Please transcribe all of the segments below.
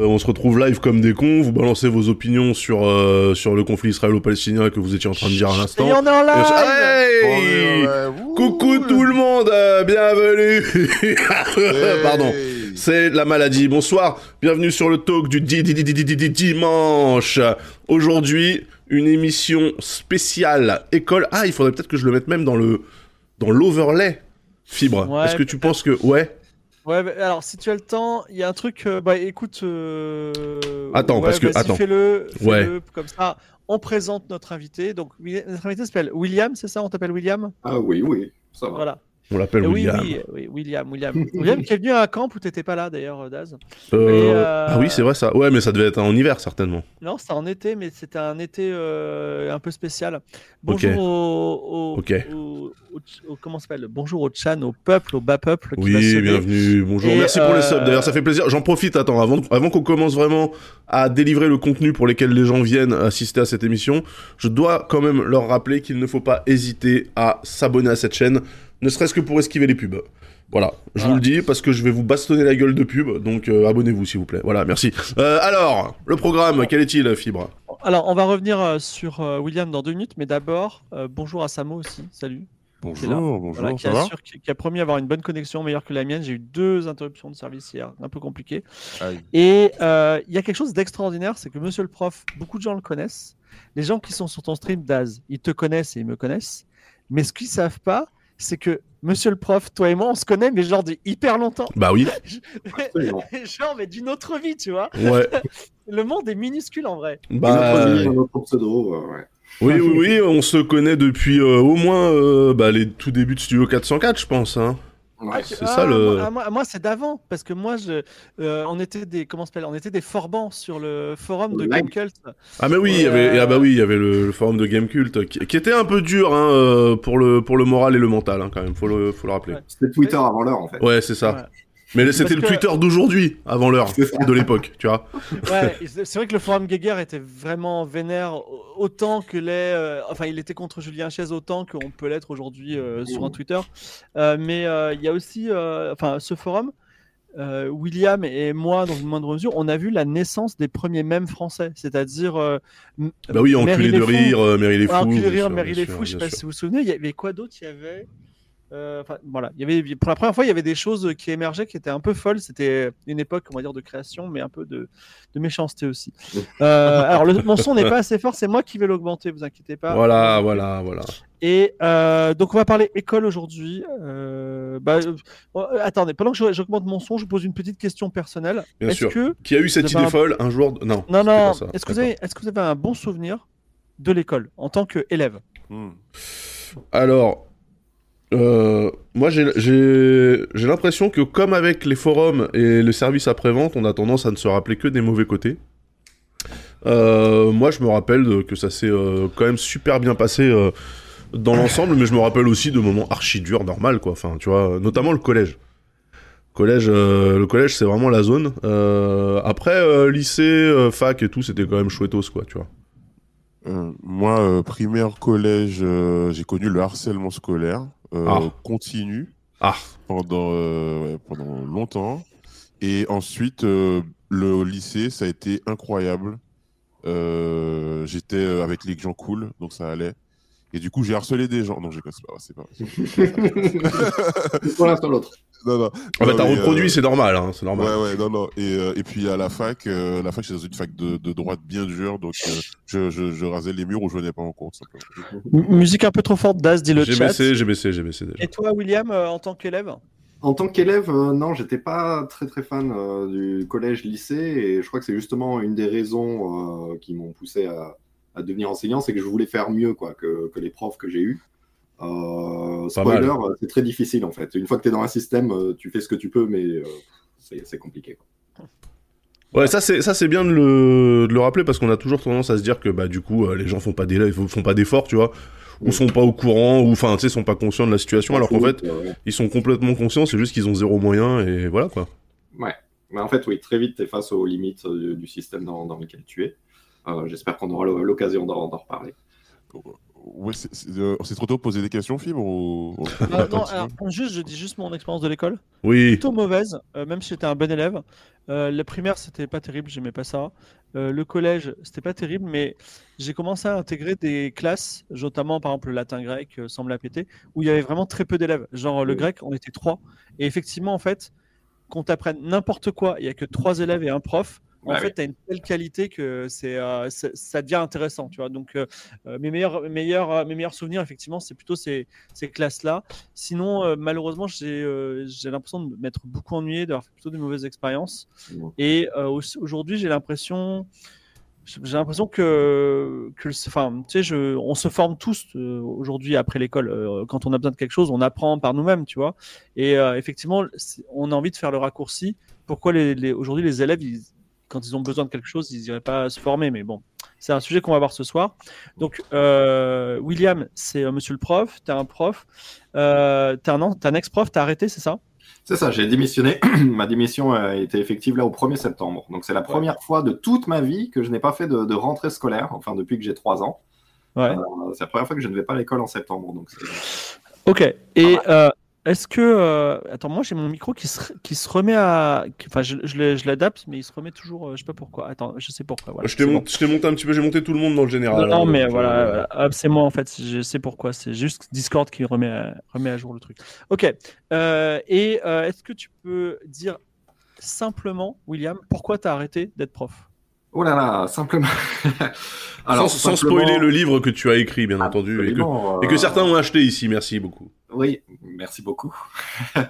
Euh, on se retrouve live comme des cons, vous balancez vos opinions sur, euh, sur le conflit israélo-palestinien que vous étiez en train de dire à l'instant. Et on est en live Hey Coucou tout le monde, euh, bienvenue Pardon, c'est la maladie. Bonsoir, bienvenue sur le talk du di- di- di- di- di- di- dimanche. Aujourd'hui, une émission spéciale école. Ah, il faudrait peut-être que je le mette même dans le dans l'overlay. Fibre, Ouais, est-ce que tu penses que... Ouais? Ouais, mais alors si tu as le temps, il y a un truc. euh, bah écoute. euh, Attends, ouais, parce que- attends. Fais-le, Ouais. fais-le, comme ça. On présente notre invité. Donc, notre invité s'appelle William, c'est ça? On t'appelle William? Ah oui, oui, ça va. Voilà. On l'appelle oui, William. oui, oui, William, William. William qui est venu à un camp où t'étais pas là d'ailleurs, Daz. Euh, euh, Ah oui, c'est vrai ça. Ouais, mais ça devait être en hiver certainement. Non, c'était en été, mais c'était un été euh, un peu spécial. Bonjour au, au- Ok. au- comment ça s'appelle? Bonjour au Chan, au peuple, au bas peuple. qui Oui, bienvenue, bonjour. Et, Merci pour les euh, subs. D'ailleurs, ça fait plaisir. J'en profite, attends, avant, avant qu'on commence vraiment à délivrer le contenu pour lesquels les gens viennent assister à cette émission, je dois quand même leur rappeler qu'il ne faut pas hésiter à s'abonner à cette chaîne, ne serait-ce que pour esquiver les pubs. Voilà, je vous le dis parce que je vais vous bastonner la gueule de pub, donc euh, abonnez-vous s'il vous plaît. Voilà, merci. Euh, alors, le programme, quel est-il, Fibre? Alors, on va revenir euh, sur euh, William dans deux minutes, mais d'abord, euh, bonjour à Samo aussi. Salut. Bonjour, là. bonjour, Voilà, qui, ça va? assure, qui, qui a promis avoir une bonne connexion meilleure que la mienne. J'ai eu deux interruptions de service hier, un peu compliqué. Aïe. Et euh, il y a quelque chose d'extraordinaire, c'est que Monsieur le Prof, beaucoup de gens le connaissent. Les gens qui sont sur ton stream Daz, ils te connaissent et ils me connaissent. Mais ce qu'ils savent pas, c'est que Monsieur le Prof, toi et moi, on se connaît, mais genre depuis hyper longtemps. Bah oui, genre, mais d'une autre vie, tu vois. ouais. Le monde est minuscule en vrai. Bah, Notre vie, notre pseudo, ouais. oui, oui, oui, on se connaît depuis euh, au moins euh, bah, les tout débuts de Studio 404, je pense. Hein. Ouais. C'est ça, le- Moi, ah, moi, c'est d'avant, parce que moi, je, euh, on était des, comment s'appelle On était des forbans sur le forum de. Gamecult. Ah mais oui, il y avait, euh, ah bah oui, il y avait le, le forum de Gamecult qui, qui était un peu dur hein, euh, pour le pour le moral et le mental hein, quand même, faut le faut le rappeler. Ouais. C'était Twitter avant l'heure, en fait. Ouais, c'est ça. Ouais. Mais c'était le que- Twitter d'aujourd'hui, avant l'heure de l'époque, tu vois. Ouais, c'est vrai que le forum Geiger était vraiment vénère au- autant que l'est. euh, enfin, il était contre Julien Chaise autant qu'on peut l'être aujourd'hui euh, sur un Twitter. Euh, mais euh, il y a aussi, euh, enfin, ce forum. euh, William et moi, dans une moindre mesure, on a vu la naissance des premiers mèmes français, c'est-à-dire euh, Bah oui, enculé les de rire, Mary les fous. Ah, Enculé de rire, Mary les fous, je sais pas si vous vous souvenez, il y avait quoi d'autre? Il y avait. Euh, voilà, il y avait pour la première fois, il y avait des choses qui émergeaient qui étaient un peu folles. C'était une époque, on va dire, de création, mais un peu de, de méchanceté aussi. Euh, alors, le, mon son n'est pas assez fort, c'est moi qui vais l'augmenter, vous inquiétez pas. Voilà, voilà, voilà. Et euh, donc, on va parler école aujourd'hui. Bah, attendez, pendant que j'augmente mon son, je vous pose une petite question personnelle. Bien sûr. que Qui a eu cette idée un- folle un jour de- Non. non, non, pas ça. est-ce que, vous avez- est-ce que vous avez un bon souvenir de l'école en tant qu'élève? Hmm. Alors, euh, moi j'ai- l'impression que comme avec les forums et le service après-vente, on a tendance à ne se rappeler que des mauvais côtés. Euh, moi je me rappelle que ça s'est euh, quand même super bien passé euh, dans l'ensemble, mais je me rappelle aussi de moments archi durs, normal quoi. Enfin, tu vois, notamment le collège. Collège, le collège c'est vraiment la zone. Après lycée, fac et tout, c'était quand même chouettos quoi, tu vois. Moi, primaire, collège, j'ai connu le harcèlement scolaire Ah. continu Ah. pendant euh, ouais, pendant longtemps. Et ensuite, euh, le lycée, ça a été incroyable. Euh, J'étais euh, avec les gens cool, donc ça allait. Et du coup, j'ai harcelé des gens. Non, j'ai c'est pas, c'est pas. Pour l'un sur l'autre. Non, non. Ah bah Non, t'as reproduit, euh, c'est normal, hein, c'est normal. Ouais, ouais, non, non. Et, euh, et puis à la fac, euh, la fac, j'étais dans une fac de, de droite bien dure, donc euh, je, je, je rasais les murs où je venais pas en compte. Musique un peu trop forte, Daz, dit le J'ai chat. baissé, j'ai baissé, j'ai baissé déjà. Et toi, William, euh, en tant qu'élève? En tant qu'élève, euh, non, j'étais pas très très fan euh, du collège-lycée et je crois que c'est justement une des raisons euh, qui m'ont poussé à, à devenir enseignant, c'est que je voulais faire mieux quoi, que, que les profs que j'ai eus. Euh, spoiler, euh, c'est très difficile en fait. Une fois que tu es dans un système, euh, tu fais ce que tu peux, mais euh, c'est compliqué. quoi. Ouais, ça c'est ça c'est bien de le, de le rappeler parce qu'on a toujours tendance à se dire que bah du coup les gens font pas d'élèves, font pas d'efforts, tu vois, ou Mm. sont pas au courant, ou enfin tu sais sont pas conscients de la situation, alors qu'en fait ils sont complètement conscients, c'est juste qu'ils ont zéro moyen et voilà quoi. Ouais, mais en fait, oui, très vite, tu es face aux limites du système dans, dans lequel tu es. Euh, J'espère qu'on aura l'o- l'occasion d'en reparler. Ouais, c'est- c'est euh, c'est trop tôt de poser des questions, Fibre ou... Ah, non, alors, juste, je dis juste mon expérience de l'école. Oui. Plutôt mauvaise, euh, même si j'étais un bon élève. Euh, la primaire, c'était pas terrible, j'aimais pas ça. Euh, le collège, c'était pas terrible, mais j'ai commencé à intégrer des classes, notamment par exemple le latin-grec, euh, semble péter, où il y avait vraiment très peu d'élèves. Genre le Oui. grec, on était trois. Et effectivement, en fait, qu'on t'apprenne n'importe quoi, il y a que trois élèves et un prof. En Ouais, fait, oui. tu as une telle qualité que c'est, euh, ça, devient intéressant, tu vois. Donc, euh, euh, mes meilleurs, meilleurs, mes meilleurs souvenirs, effectivement, c'est plutôt ces, ces classes-là. Sinon, euh, malheureusement, j'ai j'ai l'impression de m'être beaucoup ennuyé, d'avoir fait plutôt de mauvaises expériences. Et au- aujourd'hui, j'ai l'impression, j'ai l'impression que, enfin, tu sais, je, on se forme tous aujourd'hui après l'école. Quand on a besoin de quelque chose, on apprend par nous-mêmes, tu vois. Et effectivement, on a envie de faire le raccourci. Pourquoi les, les- aujourd'hui les élèves, ils- quand ils ont besoin de quelque chose, ils n'iraient pas se former. Mais bon, c'est un sujet qu'on va voir ce soir. Donc, euh, William, c'est euh, monsieur le prof, tu es un prof, euh, tu es un, un ex-prof, tu as arrêté, c'est ça? C'est ça, j'ai démissionné. Ma démission a été effective là au 1er septembre. Donc c'est la première fois de toute ma vie que je n'ai pas fait de, de rentrée scolaire, enfin depuis que j'ai 3 ans. Ouais. Euh, c'est la première fois que je ne vais pas à l'école en septembre. Donc Ok. Et euh, est-ce que. euh, Attends, moi j'ai mon micro qui se, qui se remet à. Enfin, je, je l'adapte, mais il se remet toujours. euh, je sais pas pourquoi. Attends, je sais pourquoi. Voilà, je t'ai t'ai monté un petit peu, j'ai monté tout le monde dans le bon. général. Non, non, mais donc, voilà, euh, c'est moi en fait. Je sais pourquoi. C'est juste Discord qui remet à, remet à jour le truc. Ok. Euh, et est-ce que tu peux dire simplement, William, pourquoi tu as arrêté d'être prof? Oh là là, simplement. sans, sans simplement- spoiler le livre que tu as écrit, bien entendu, et que, Absolument, et que euh, certains ont acheté ici. Merci beaucoup. Oui, merci beaucoup.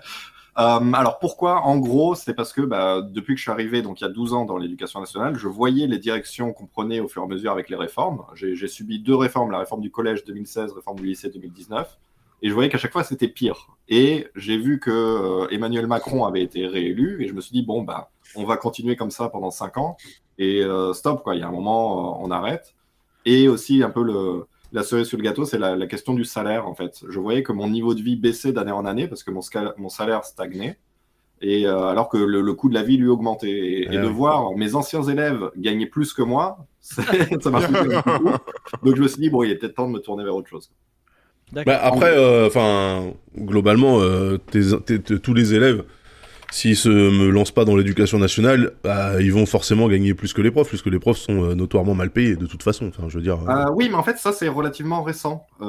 Euh, alors pourquoi En gros, c'est parce que bah, depuis que je suis arrivé, donc il y a 12 ans dans l'éducation nationale, je voyais les directions qu'on prenait au fur et à mesure avec les réformes. J'ai j'ai subi deux réformes, la réforme du collège 2016, réforme du lycée 2019, et je voyais qu'à chaque fois c'était pire. Et j'ai vu que euh, Emmanuel Macron avait été réélu, et je me suis dit bon bah on va continuer comme ça pendant 5 ans, et euh, stop quoi. Il y a un moment, euh, on arrête. Et aussi un peu le la cerise sur le gâteau, c'est la, la question du salaire, en fait. Je voyais que mon niveau de vie baissait d'année en année parce que mon, salaire stagnait, et euh, alors que le, le coût de la vie lui augmentait. Et, et Ah de voir mes anciens élèves gagner plus que moi, ça m'a. Donc je me suis dit, bon, il est peut-être temps de me tourner vers autre chose. Bah, après, euh, enfin, globalement, euh, tes- tes- tes- tous les élèves, s'ils se me lancent pas dans l'éducation nationale, bah, ils vont forcément gagner plus que les profs, puisque les profs sont euh, notoirement mal payés de toute façon. Enfin, je veux dire. euh, Euh, oui, mais en fait, ça, c'est relativement récent. Euh,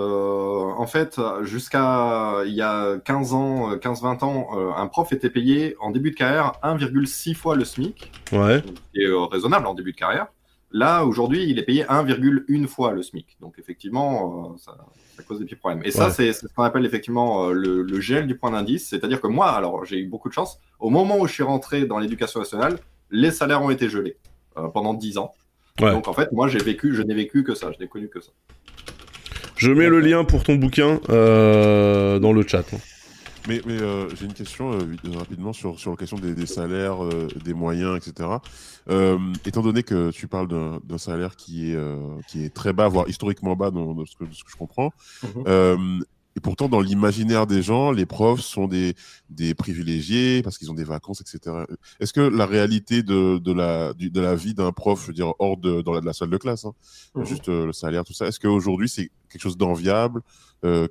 en fait, jusqu'à il y a 15 ans, euh, 15-20 ans, euh, un prof était payé en début de carrière 1,6 fois le SMIC. Ouais. euh, raisonnable en début de carrière. Là, aujourd'hui, il est payé 1,1 fois le SMIC. Donc, effectivement, euh, ça, ça cause des petits problèmes. Et ça, Ouais. c'est c'est ce qu'on appelle effectivement euh, le, le gel du point d'indice. C'est-à-dire que moi, alors, j'ai eu beaucoup de chance. Au moment où je suis rentré dans l'éducation nationale, les salaires ont été gelés euh, pendant 10 ans. Ouais. Donc, en fait, moi, j'ai vécu, je n'ai vécu que ça. Je n'ai connu que ça. Je mets le lien pour ton bouquin euh, dans le chat. Mais, mais euh, j'ai une question euh, rapidement sur, sur la question des, des salaires, euh, des moyens, etc. Euh, étant donné que tu parles d'un salaire qui est, euh, qui est très bas, voire historiquement bas dans, dans ce, que, ce que je comprends, euh, et pourtant dans l'imaginaire des gens, les profs sont des, des privilégiés parce qu'ils ont des vacances, etc. Est-ce que la réalité de, de, la, du- de la vie d'un prof, je veux dire hors de, dans la, de la salle de classe, hein, Mhm. juste le salaire, tout ça, est-ce qu'aujourd'hui c'est quelque chose d'enviable euh,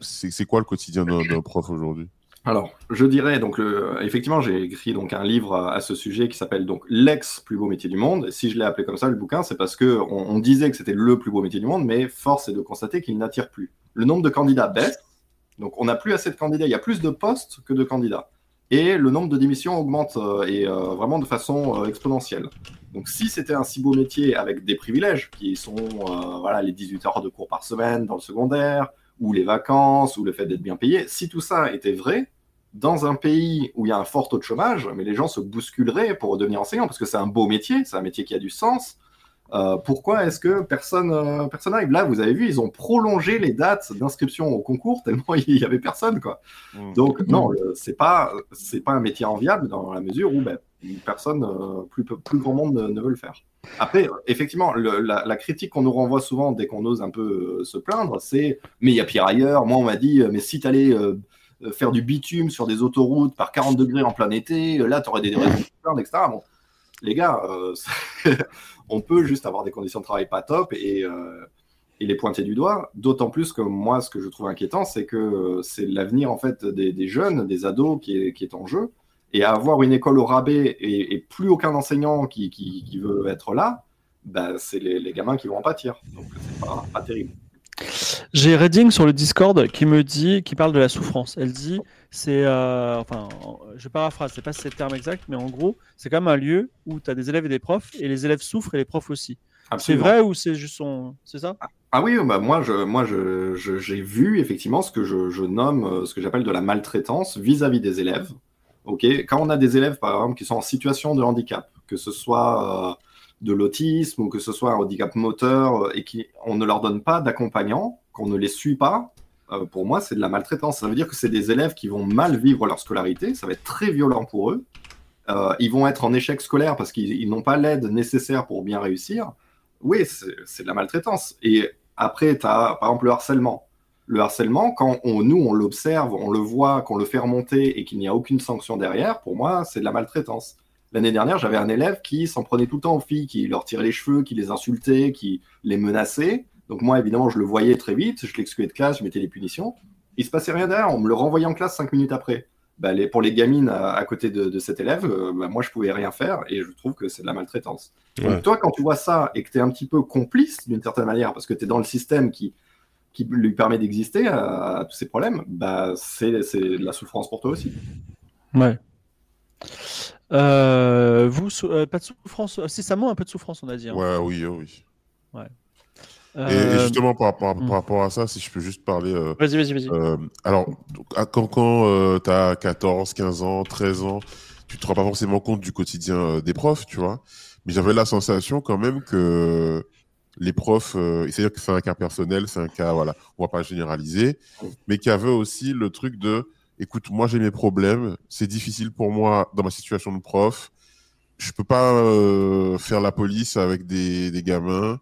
c'est quoi le quotidien d'un prof aujourd'hui? Alors, je dirais donc effectivement, j'ai écrit donc un livre à, ce sujet qui s'appelle l'ex plus beau métier du monde. Si je l'ai appelé comme ça le bouquin, c'est parce que on, disait que c'était le plus beau métier du monde, mais force est de constater qu'il n'attire plus. Le nombre de candidats baisse, donc on n'a plus assez de candidats. Il y a plus de postes que de candidats, et le nombre de démissions augmente euh, et euh, vraiment de façon euh, exponentielle. Donc si c'était un si beau métier avec des privilèges qui sont voilà les 18 heures de cours par semaine dans le secondaire ou les vacances, ou le fait d'être bien payé, si tout ça était vrai, dans un pays où il y a un fort taux de chômage, mais les gens se bousculeraient pour devenir enseignants, parce que c'est un beau métier, c'est un métier qui a du sens. Euh, pourquoi est-ce que personne euh, personne arrive Là, vous avez vu, ils ont prolongé les dates d'inscription au concours tellement il y avait personne, quoi. Mm. Donc non, le- c'est pas c'est pas un métier enviable dans la mesure où ben, personne, euh, plus grand monde ne, veut le faire. Après, euh, effectivement, la, critique qu'on nous renvoie souvent dès qu'on ose un peu euh, se plaindre, c'est mais il y a pire ailleurs. Moi, on m'a dit, mais si t'allais euh, faire du bitume sur des autoroutes par 40 degrés en plein été, là, t'aurais des raisons de plaindre, etc. Les gars, on peut juste avoir des conditions de travail pas top et, les pointer du doigt. D'autant plus que moi, ce que je trouve inquiétant, c'est que c'est l'avenir en fait des, jeunes, des ados qui est, en jeu. Et avoir une école au rabais et, et plus aucun enseignant qui, qui, qui, veut être là, bah, c'est les, les, gamins qui vont en pâtir. Donc c'est pas, pas terrible. J'ai Redding sur le Discord qui me dit, qui parle de la souffrance. Elle dit, c'est, euh, enfin, je paraphrase, c'est pas ce terme exact, mais en gros, c'est comme un lieu où tu as des élèves et des profs, et les élèves souffrent et les profs aussi. C'est vrai ou c'est juste son, c'est ça? Ah oui, bah moi, je, moi, je, j'ai vu effectivement ce que je, je nomme, euh, ce que j'appelle de la maltraitance vis-à-vis des élèves. Ok, quand on a des élèves par exemple qui sont en situation de handicap, que ce soit euh, de l'autisme ou que ce soit un handicap moteur euh, et qu'on ne leur donne pas d'accompagnant, qu'on ne les suit pas, euh, pour moi, c'est de la maltraitance. Ça veut dire que c'est des élèves qui vont mal vivre leur scolarité, ça va être très violent pour eux. Ils vont être en échec scolaire parce qu'ils n'ont pas l'aide nécessaire pour bien réussir. Oui, c'est de la maltraitance. Et après, tu as par exemple le harcèlement. Le harcèlement, quand on, nous, on l'observe, on le voit, qu'on le fait remonter et qu'il n'y a aucune sanction derrière, pour moi, c'est de la maltraitance. L'année dernière, j'avais un élève qui s'en prenait tout le temps aux filles, qui leur tirait les cheveux, qui les insultait, qui les menaçait. Donc moi, évidemment, je le voyais très vite, je l'excluais de classe, je mettais des punitions. Il se passait rien derrière, on me le renvoyait en classe cinq minutes après. Bah, les, pour les gamines à, à côté de, de, cet élève, euh, bah, moi, je pouvais rien faire et je trouve que c'est de la maltraitance. Ouais. Donc toi, quand tu vois ça et que tu es un petit peu complice d'une certaine manière, parce que tu es dans le système qui, qui lui permet d'exister à, à, tous ces problèmes, bah, c'est de la souffrance pour toi aussi. Ouais. Euh, vous, euh, pas de souffrance Si, ça un peu de souffrance, on a dit. Hein. Ouais, oui, oui. Ouais. Euh... Et, justement, par, par, par, rapport à ça, si je peux juste parler. Euh, vas-y, vas-y, vas-y. Euh, alors, quand, quand tu as 14, 15 ans, 13 ans, tu te rends pas forcément compte du quotidien des profs, tu vois. Mais j'avais la sensation quand même que les profs, c'est-à-dire que c'est un cas personnel, c'est un cas, voilà, on va pas généraliser, mais qu'il y avait aussi le truc de écoute, moi j'ai mes problèmes, c'est difficile pour moi dans ma situation de prof, je peux pas euh, faire la police avec des, des gamins,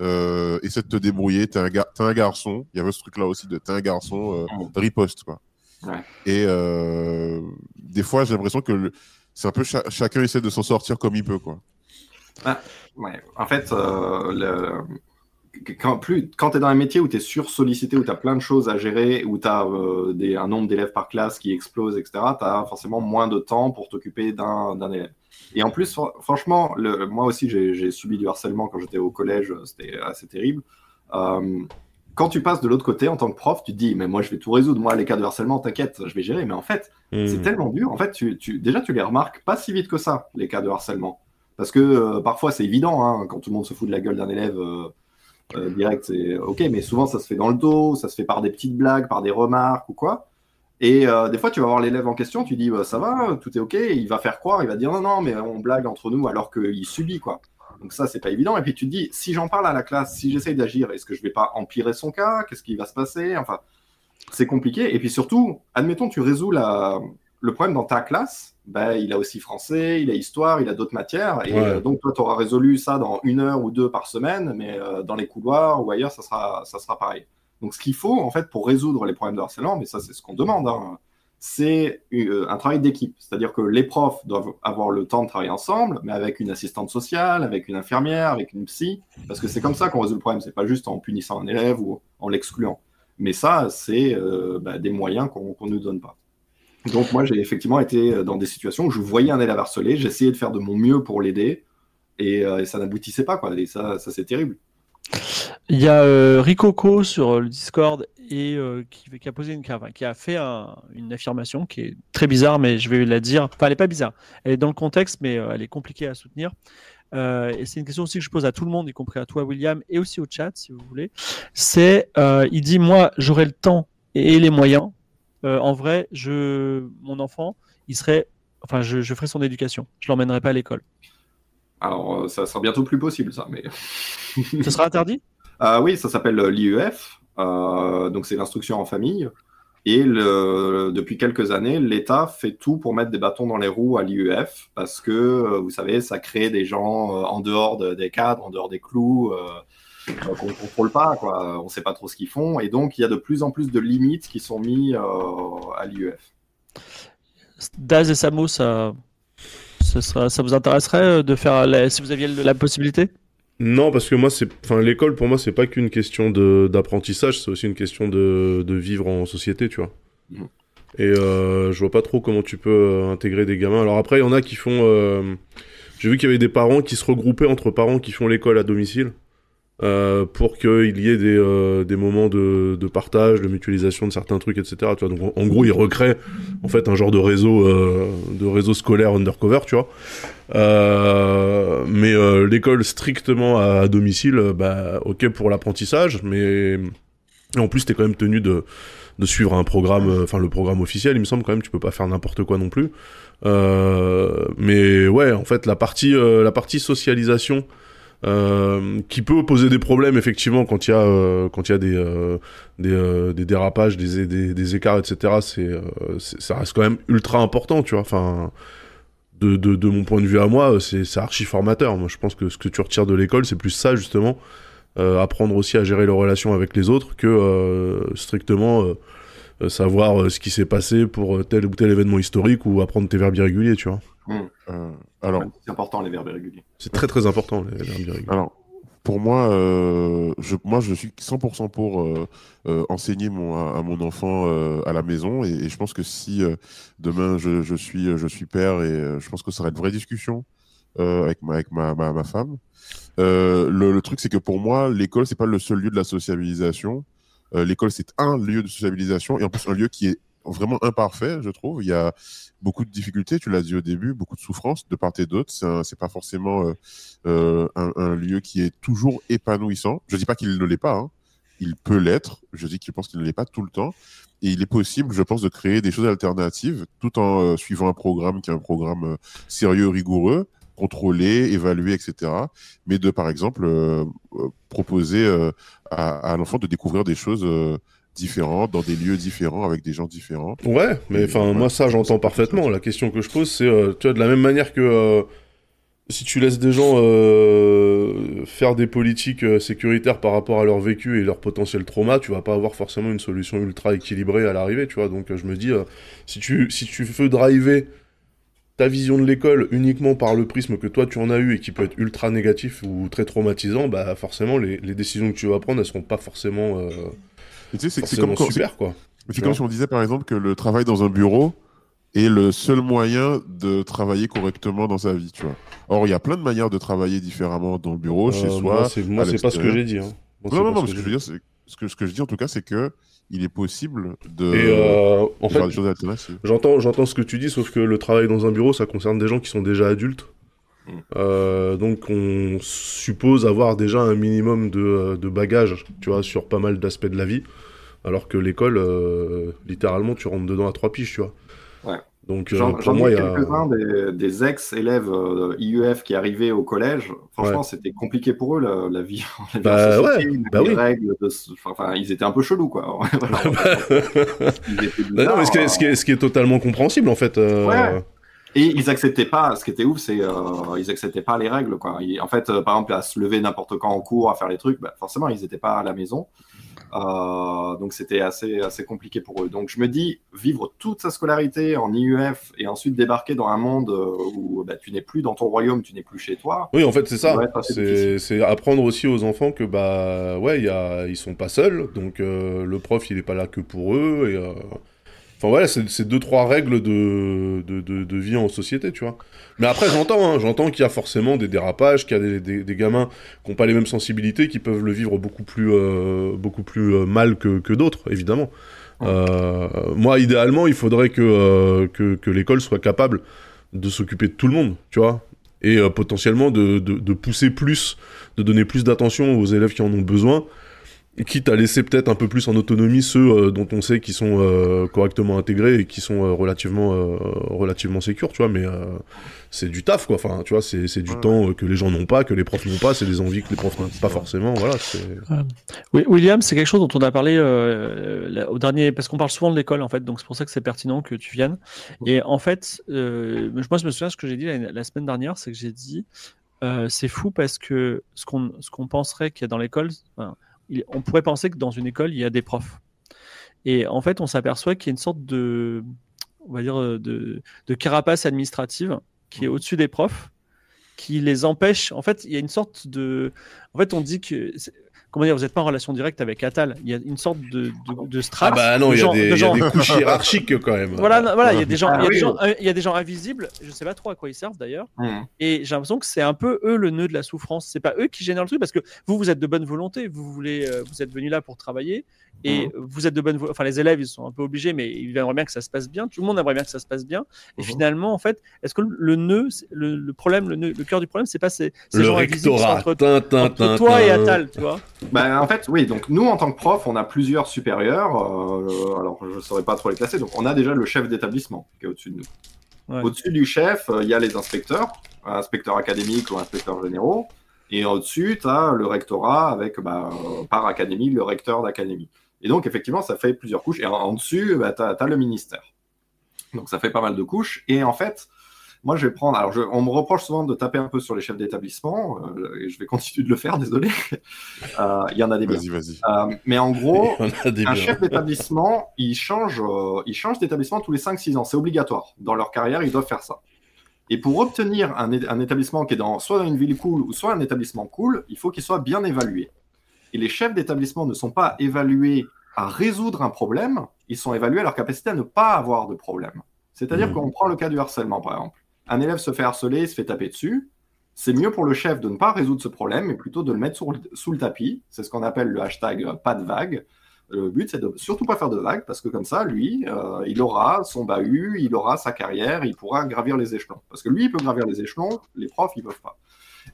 euh, essaie de te débrouiller, t'es un, gar un garçon, il y avait ce truc là aussi de t'es un garçon, euh, riposte quoi. Ouais. Et euh, des fois j'ai l'impression que c'est un peu cha chacun essaie de s'en sortir comme il peut quoi. Ah, ouais. En fait, euh, le quand, plus, quand tu es dans un métier où tu es sursollicité, où tu as plein de choses à gérer, où tu as euh, des, un nombre d'élèves par classe qui explose, etc., tu as forcément moins de temps pour t'occuper d'un élève. Et en plus, franchement, le, moi aussi, j'ai subi du harcèlement quand j'étais au collège, c'était assez terrible. Euh, quand tu passes de l'autre côté en tant que prof, tu te dis, mais moi, je vais tout résoudre. Moi, les cas de harcèlement, t'inquiète, je vais gérer. Mais en fait, mmh. c'est tellement dur. En fait, tu, tu, déjà, tu les remarques pas si vite que ça, les cas de harcèlement. Parce que euh, parfois, c'est évident, hein, quand tout le monde se fout de la gueule d'un élève. Euh, euh, direct, c'est ok, mais souvent ça se fait dans le dos, ça se fait par des petites blagues, par des remarques ou quoi. Et des fois, tu vas voir l'élève en question, tu dis bah, ça va, tout est ok, il va faire croire, il va dire non, non, mais on blague entre nous alors qu'il subit quoi. Donc ça, c'est pas évident. Et puis tu te dis, si j'en parle à la classe, si j'essaye d'agir, est-ce que je vais pas empirer son cas? Qu'est-ce qui va se passer? Enfin, c'est compliqué. Et puis surtout, admettons, tu résous le problème dans ta classe, ben, il a aussi français, il a histoire, il a d'autres matières. Et ouais. euh, donc, toi, tu auras résolu ça dans une heure ou deux par semaine, mais euh, dans les couloirs ou ailleurs, ça sera, ça sera pareil. Donc, ce qu'il faut, en fait, pour résoudre les problèmes de harcèlement, mais ça, c'est ce qu'on demande, hein, c'est euh, un travail d'équipe. C'est-à-dire que les profs doivent avoir le temps de travailler ensemble, mais avec une assistante sociale, avec une infirmière, avec une psy, parce que c'est comme ça qu'on résout le problème. C'est pas juste en punissant un élève ou en l'excluant. Mais ça, c'est bah, des moyens qu'on qu ne nous donne pas. Donc moi, j'ai effectivement été dans des situations où je voyais un élève harcelé, j'essayais de faire de mon mieux pour l'aider, et, euh, ça n'aboutissait pas, quoi. Et ça, c'est terrible. Il y a euh, Ricoco sur le Discord et euh, qui, a posé une enfin, qui a fait un, une affirmation qui est très bizarre, mais je vais la dire. Enfin, elle n'est pas bizarre. Elle est dans le contexte, mais euh, elle est compliquée à soutenir. Euh, et c'est une question aussi que je pose à tout le monde, y compris à toi, William, et aussi au chat, si vous voulez. C'est, il dit, moi, j'aurai le temps et les moyens euh, en vrai, je, mon enfant, il serait, enfin, je, je ferai son éducation. Je l'emmènerai pas à l'école. Alors, euh, ça sera bientôt plus possible, ça, mais. ça sera interdit? Euh, Oui, ça s'appelle l'IEF. donc, c'est l'instruction en famille. Et le, depuis quelques années, l'État fait tout pour mettre des bâtons dans les roues à l'IEF parce que, vous savez, ça crée des gens en dehors de, des cadres, en dehors des clous. Donc on ne contrôle pas, quoi. on ne sait pas trop ce qu'ils font, et donc il y a de plus en plus de limites qui sont mises euh, à l'IEF. Daz et Samo, ça, ça, sera, ça, vous intéresserait de faire, la, si vous aviez la possibilité? Non, parce que moi, c'est, enfin, l'école pour moi, c'est pas qu'une question de d'apprentissage, c'est aussi une question de, de vivre en société, tu vois. Mhm. Et euh, je vois pas trop comment tu peux euh, intégrer des gamins. Alors après, il y en a qui font. euh, J'ai vu qu'il y avait des parents qui se regroupaient entre parents qui font l'école à domicile. Euh, pour qu'il y ait des, euh, des moments de, de partage, de mutualisation de certains trucs, etc. Tu vois, donc en, gros, ils recréent en fait un genre de réseau, euh, de réseau scolaire undercover, tu vois. Euh, mais euh, l'école strictement à, à domicile, bah ok pour l'apprentissage, mais en plus t'es quand même tenu de, de suivre un programme, enfin le programme officiel, il me semble quand même, tu peux pas faire n'importe quoi non plus. Mais ouais, en fait la partie, la partie socialisation. Euh, qui peut poser des problèmes effectivement quand il y a euh, quand il y a des euh, des, dérapages des, des, écarts etc c'est ça reste quand même ultra important tu vois enfin de, de, mon point de vue à moi, c'est archi formateur. Moi, je pense que ce que tu retires de l'école, c'est plus ça, justement. Apprendre aussi à gérer les relations avec les autres que strictement savoir ce qui s'est passé pour tel ou tel événement historique ou apprendre tes verbes irréguliers, tu vois. Euh, alors, C'est important les verbes irréguliers. C'est très très important, les verbes irréguliers. alors, pour moi, euh, je, moi, je suis 100% pour euh, euh, enseigner mon, à, à mon enfant euh, à la maison. Et, et je pense que si euh, demain je, je suis, je suis père, et euh, je pense que ça sera une vraie discussion euh, avec, ma, avec ma, ma, ma femme. Euh, le, le truc, c'est que pour moi, l'école, c'est pas le seul lieu de la sociabilisation. Euh, l'école, c'est un lieu de sociabilisation et en plus un lieu qui est vraiment imparfait, je trouve. Il y a beaucoup de difficultés, tu l'as dit au début, beaucoup de souffrances de part et d'autre. C'est pas forcément euh, euh, un, lieu qui est toujours épanouissant. Je dis pas qu'il ne l'est pas. hein. Il peut l'être. Je dis je pense qu'il ne l'est pas tout le temps. Et il est possible, je pense, de créer des choses alternatives tout en euh, suivant un programme qui est un programme sérieux, rigoureux, contrôlé, évalué, etc. Mais de, par exemple, proposer à l'enfant de découvrir des choses différentes, dans des lieux différents, avec des gens différents. Ouais, mais enfin, moi, ça, j'entends parfaitement. La question que je pose, c'est, euh, tu vois, de la même manière que euh, si tu laisses des gens euh, faire des politiques sécuritaires par rapport à leur vécu et leur potentiel trauma, tu vas pas avoir forcément une solution ultra équilibrée à l'arrivée, tu vois. Donc, je me dis, si tu si tu veux driver ta vision de l'école uniquement par le prisme que toi tu en as eu et qui peut être ultra négatif ou très traumatisant, bah forcément les, les décisions que tu vas prendre elles seront pas forcément, euh, Et tu sais, c'est- comme, quand- super quoi. C'est comme si on disait par exemple que le travail dans un bureau est le seul moyen de travailler correctement dans sa vie, tu vois. Or, il y a plein de manières de travailler différemment dans le bureau, chez Euh, soi. moi c'est pas ce que j'ai dit. Hein. Moi, Non, non, non, ce que je veux dire, c'est ce que, ce que je dis en tout cas, c'est que il est possible de, Et euh, en de faire fait, des choses alternatives. j'entends, j'entends ce que tu dis, sauf que le travail dans un bureau, ça concerne des gens qui sont déjà adultes. Euh, donc on suppose avoir déjà un minimum de, euh, de bagages, tu vois, sur pas mal d'aspects de la vie. Alors que l'école, euh, littéralement, tu rentres dedans à trois piches, tu vois. Ouais. Donc J'en pour j'en moi, ai il y a... quelques-uns des, des ex-élèves euh, IUF qui arrivaient au collège. Franchement, c'était compliqué pour eux la, la vie, la vie Bah en société, ouais, bah oui. règles. De... Enfin, enfin, ils étaient un peu chelous, quoi. Bah non, mais ce qui, est, bizarres, ce qui est- ce qui est totalement compréhensible, en fait. Ouais. Et ils acceptaient pas, ce qui était ouf, c'est euh, ils acceptaient pas les règles. Quoi. Ils- en fait, euh, par exemple, à se lever n'importe quand en cours, à faire les trucs, bah, forcément, ils étaient pas à la maison. Euh, donc c'était assez, assez compliqué pour eux. Donc je me dis, vivre toute sa scolarité en IUF et ensuite débarquer dans un monde euh, où bah, tu n'es plus dans ton royaume, tu n'es plus chez toi. Oui, en fait, c'est ça. C'est apprendre aussi aux enfants que, bah, ouais, y a... ils sont pas seuls, donc le prof, il est pas là que pour eux, et... Enfin, voilà, c'est c'est deux, trois règles de, de, de, de vie en société, tu vois. Mais après, j'entends, hein, j'entends qu'il y a forcément des dérapages, qu'il y a des, des, des gamins qui n'ont pas les mêmes sensibilités, qui peuvent le vivre beaucoup plus, euh, beaucoup plus euh, mal que, que d'autres, évidemment. Euh, moi, idéalement, il faudrait que, euh, que, que l'école soit capable de s'occuper de tout le monde, tu vois. Et euh, potentiellement de, de, de pousser plus, de donner plus d'attention aux élèves qui en ont besoin, quitte à laisser peut-être un peu plus en autonomie ceux euh, dont on sait qu'ils sont euh, correctement intégrés et qui sont euh, relativement euh, relativement sécures, tu vois. Mais euh, c'est du taf, quoi. Enfin, tu vois, c'est c'est du Ouais. temps que les gens n'ont pas, que les profs n'ont pas, c'est des envies que les profs n'ont pas forcément. Voilà, c'est. Oui, William, c'est quelque chose dont on a parlé euh, au dernier, parce qu'on parle souvent de l'école en fait, donc c'est pour ça que c'est pertinent que tu viennes. Et en fait, euh, moi je me souviens ce que j'ai dit la, la semaine dernière, c'est que j'ai dit, euh, c'est fou parce que ce qu'on ce qu'on penserait qu'il y a dans l'école, enfin, il- on pourrait penser que dans une école il y a des profs. Et en fait, on s'aperçoit qu'il y a une sorte de, on va dire, de, de carapace administrative qui est au-dessus des profs, qui les empêche. En fait, il y a une sorte de. En fait, on dit que. Comment dire, vous n'êtes pas en relation directe avec Atal. Il y a une sorte de, de, de strat. Ah bah non, il y, a des- y a couches hiérarchiques quand même. Voilà, voilà, il y a des gens, Ah il y a des oui. gens, euh, il y a des gens invisibles. Je sais pas trop à quoi ils servent d'ailleurs. Mhm. Et j'ai l'impression que c'est un peu eux le nœud de la souffrance. C'est pas eux qui génèrent le truc parce que vous, vous êtes de bonne volonté. Vous voulez, euh, vous êtes venus là pour travailler et Mhm. vous êtes de bonne volonté. Enfin, les élèves, ils sont un peu obligés, mais ils aimeraient bien que ça se passe bien. Tout le monde aimerait bien que ça se passe bien. Et Mhm. finalement, en fait, est-ce que le nœud, le, le problème, le, nœud- le cœur du problème, c'est pas ces, ces Le gens invisibles rectorat. entre, Tintin, entre toi et. Atal, tu vois? Ben, en fait, oui, donc nous, en tant que prof, on a plusieurs supérieurs. euh, alors, je ne saurais pas trop les classer. Donc, on a déjà le chef d'établissement qui est au-dessus de nous. Ouais. Au-dessus du chef, euh, il y a les inspecteurs, inspecteurs académiques ou inspecteurs généraux. Et au-dessus, tu as le rectorat avec, bah, euh, par académie, le recteur d'académie. Et donc, effectivement, ça fait plusieurs couches. Et en, en dessus, bah, tu as, le ministère. Donc, ça fait pas mal de couches. Et en fait, moi, je vais prendre. Alors, je- on me reproche souvent de taper un peu sur les chefs d'établissement. euh, et je vais continuer de le faire, désolé. Euh, Il y en a des. Vas-y, vas-y. Euh, mais en gros, un biens. chef d'établissement, il change, il change d'établissement tous les 5-6 ans. C'est obligatoire. Dans leur carrière, ils doivent faire ça. Et pour obtenir un, un établissement qui est dans, soit dans une ville cool ou soit un établissement cool, il faut qu'il soit bien évalué. Et les chefs d'établissement ne sont pas évalués à résoudre un problème, ils sont évalués à leur capacité à ne pas avoir de problème. C'est-à-dire Mhm. qu'on prend le cas du harcèlement, par exemple. Un élève se fait harceler, se fait taper dessus. C'est mieux pour le chef de ne pas résoudre ce problème, mais plutôt de le mettre sous le tapis. C'est ce qu'on appelle le hashtag euh, pas de vague. Le but, c'est de surtout pas faire de vagues, parce que comme ça, lui, euh, il aura son bahut, il aura sa carrière, il pourra gravir les échelons. Parce que lui, il peut gravir les échelons, les profs, ils peuvent pas.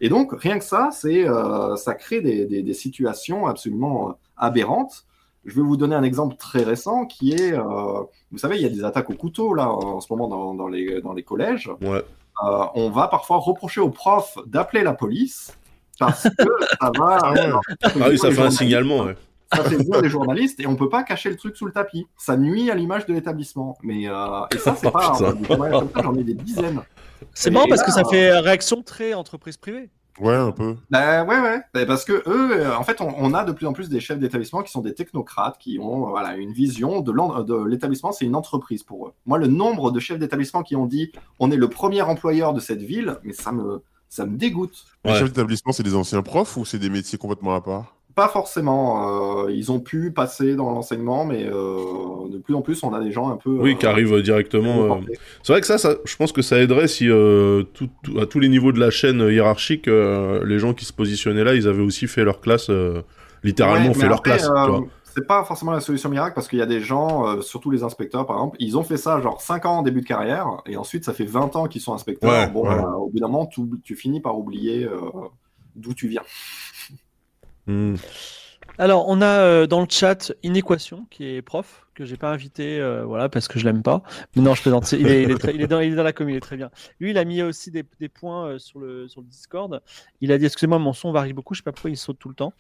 Et donc, rien que ça, c'est, euh, ça crée des, situations absolument aberrantes. Je vais vous donner un exemple très récent qui est, euh, vous savez, il y a des attaques au couteau là en ce moment dans, dans les, dans les collèges. Ouais. Euh, on va parfois reprocher aux profs d'appeler la police parce que ça va. Ah. Ah oui, ça fait un signalement. Ouais. Ça fait venir les journalistes et on peut pas cacher le truc sous le tapis. Ça nuit à l'image de l'établissement. Mais euh, et ça c'est pas j'en ai des dizaines. C'est marrant parce là, que ça fait réaction très entreprise privée. Ouais, un peu. Ben ouais ouais, Ben, parce que eux, euh, en fait, on, on a de plus en plus des chefs d'établissement qui sont des technocrates, qui ont euh, voilà une vision de l'en- de l'établissement, c'est une entreprise pour eux. Moi, le nombre de chefs d'établissement qui ont dit on est le premier employeur de cette ville, mais ça me ça me dégoûte. Les Ouais. chefs d'établissement, c'est des anciens profs ou c'est des métiers complètement à part? Pas forcément. euh, ils ont pu passer dans l'enseignement, mais euh, de plus en plus, on a des gens un peu. Oui, euh, qui arrivent directement. euh. C'est vrai que ça, ça, je pense que ça aiderait si euh, tout- tout- à tous les niveaux de la chaîne hiérarchique, euh, les gens qui se positionnaient là, ils avaient aussi fait leur classe, euh, littéralement Ouais, fait leur classe. euh, c'est pas forcément la solution miracle parce qu'il y a des gens, euh, surtout les inspecteurs par exemple, ils ont fait ça genre 5 ans en début de carrière et ensuite ça fait 20 ans qu'ils sont inspecteurs. Ouais, bon, ouais. euh, au bout d'un moment, tu, tu finis par oublier euh, d'où tu viens. Hmm. Alors, on a euh, dans le chat Inéquation, qui est prof, que j'ai pas invité, euh, voilà, parce que je l'aime pas. Mais non, je plaisante. Il est, il est très- il est dans, il est dans la commune, il est très bien. Lui, il a mis aussi des, des points euh, sur, le, sur le Discord. Il a dit, excusez-moi, mon son varie beaucoup, je sais pas pourquoi il saute tout le temps.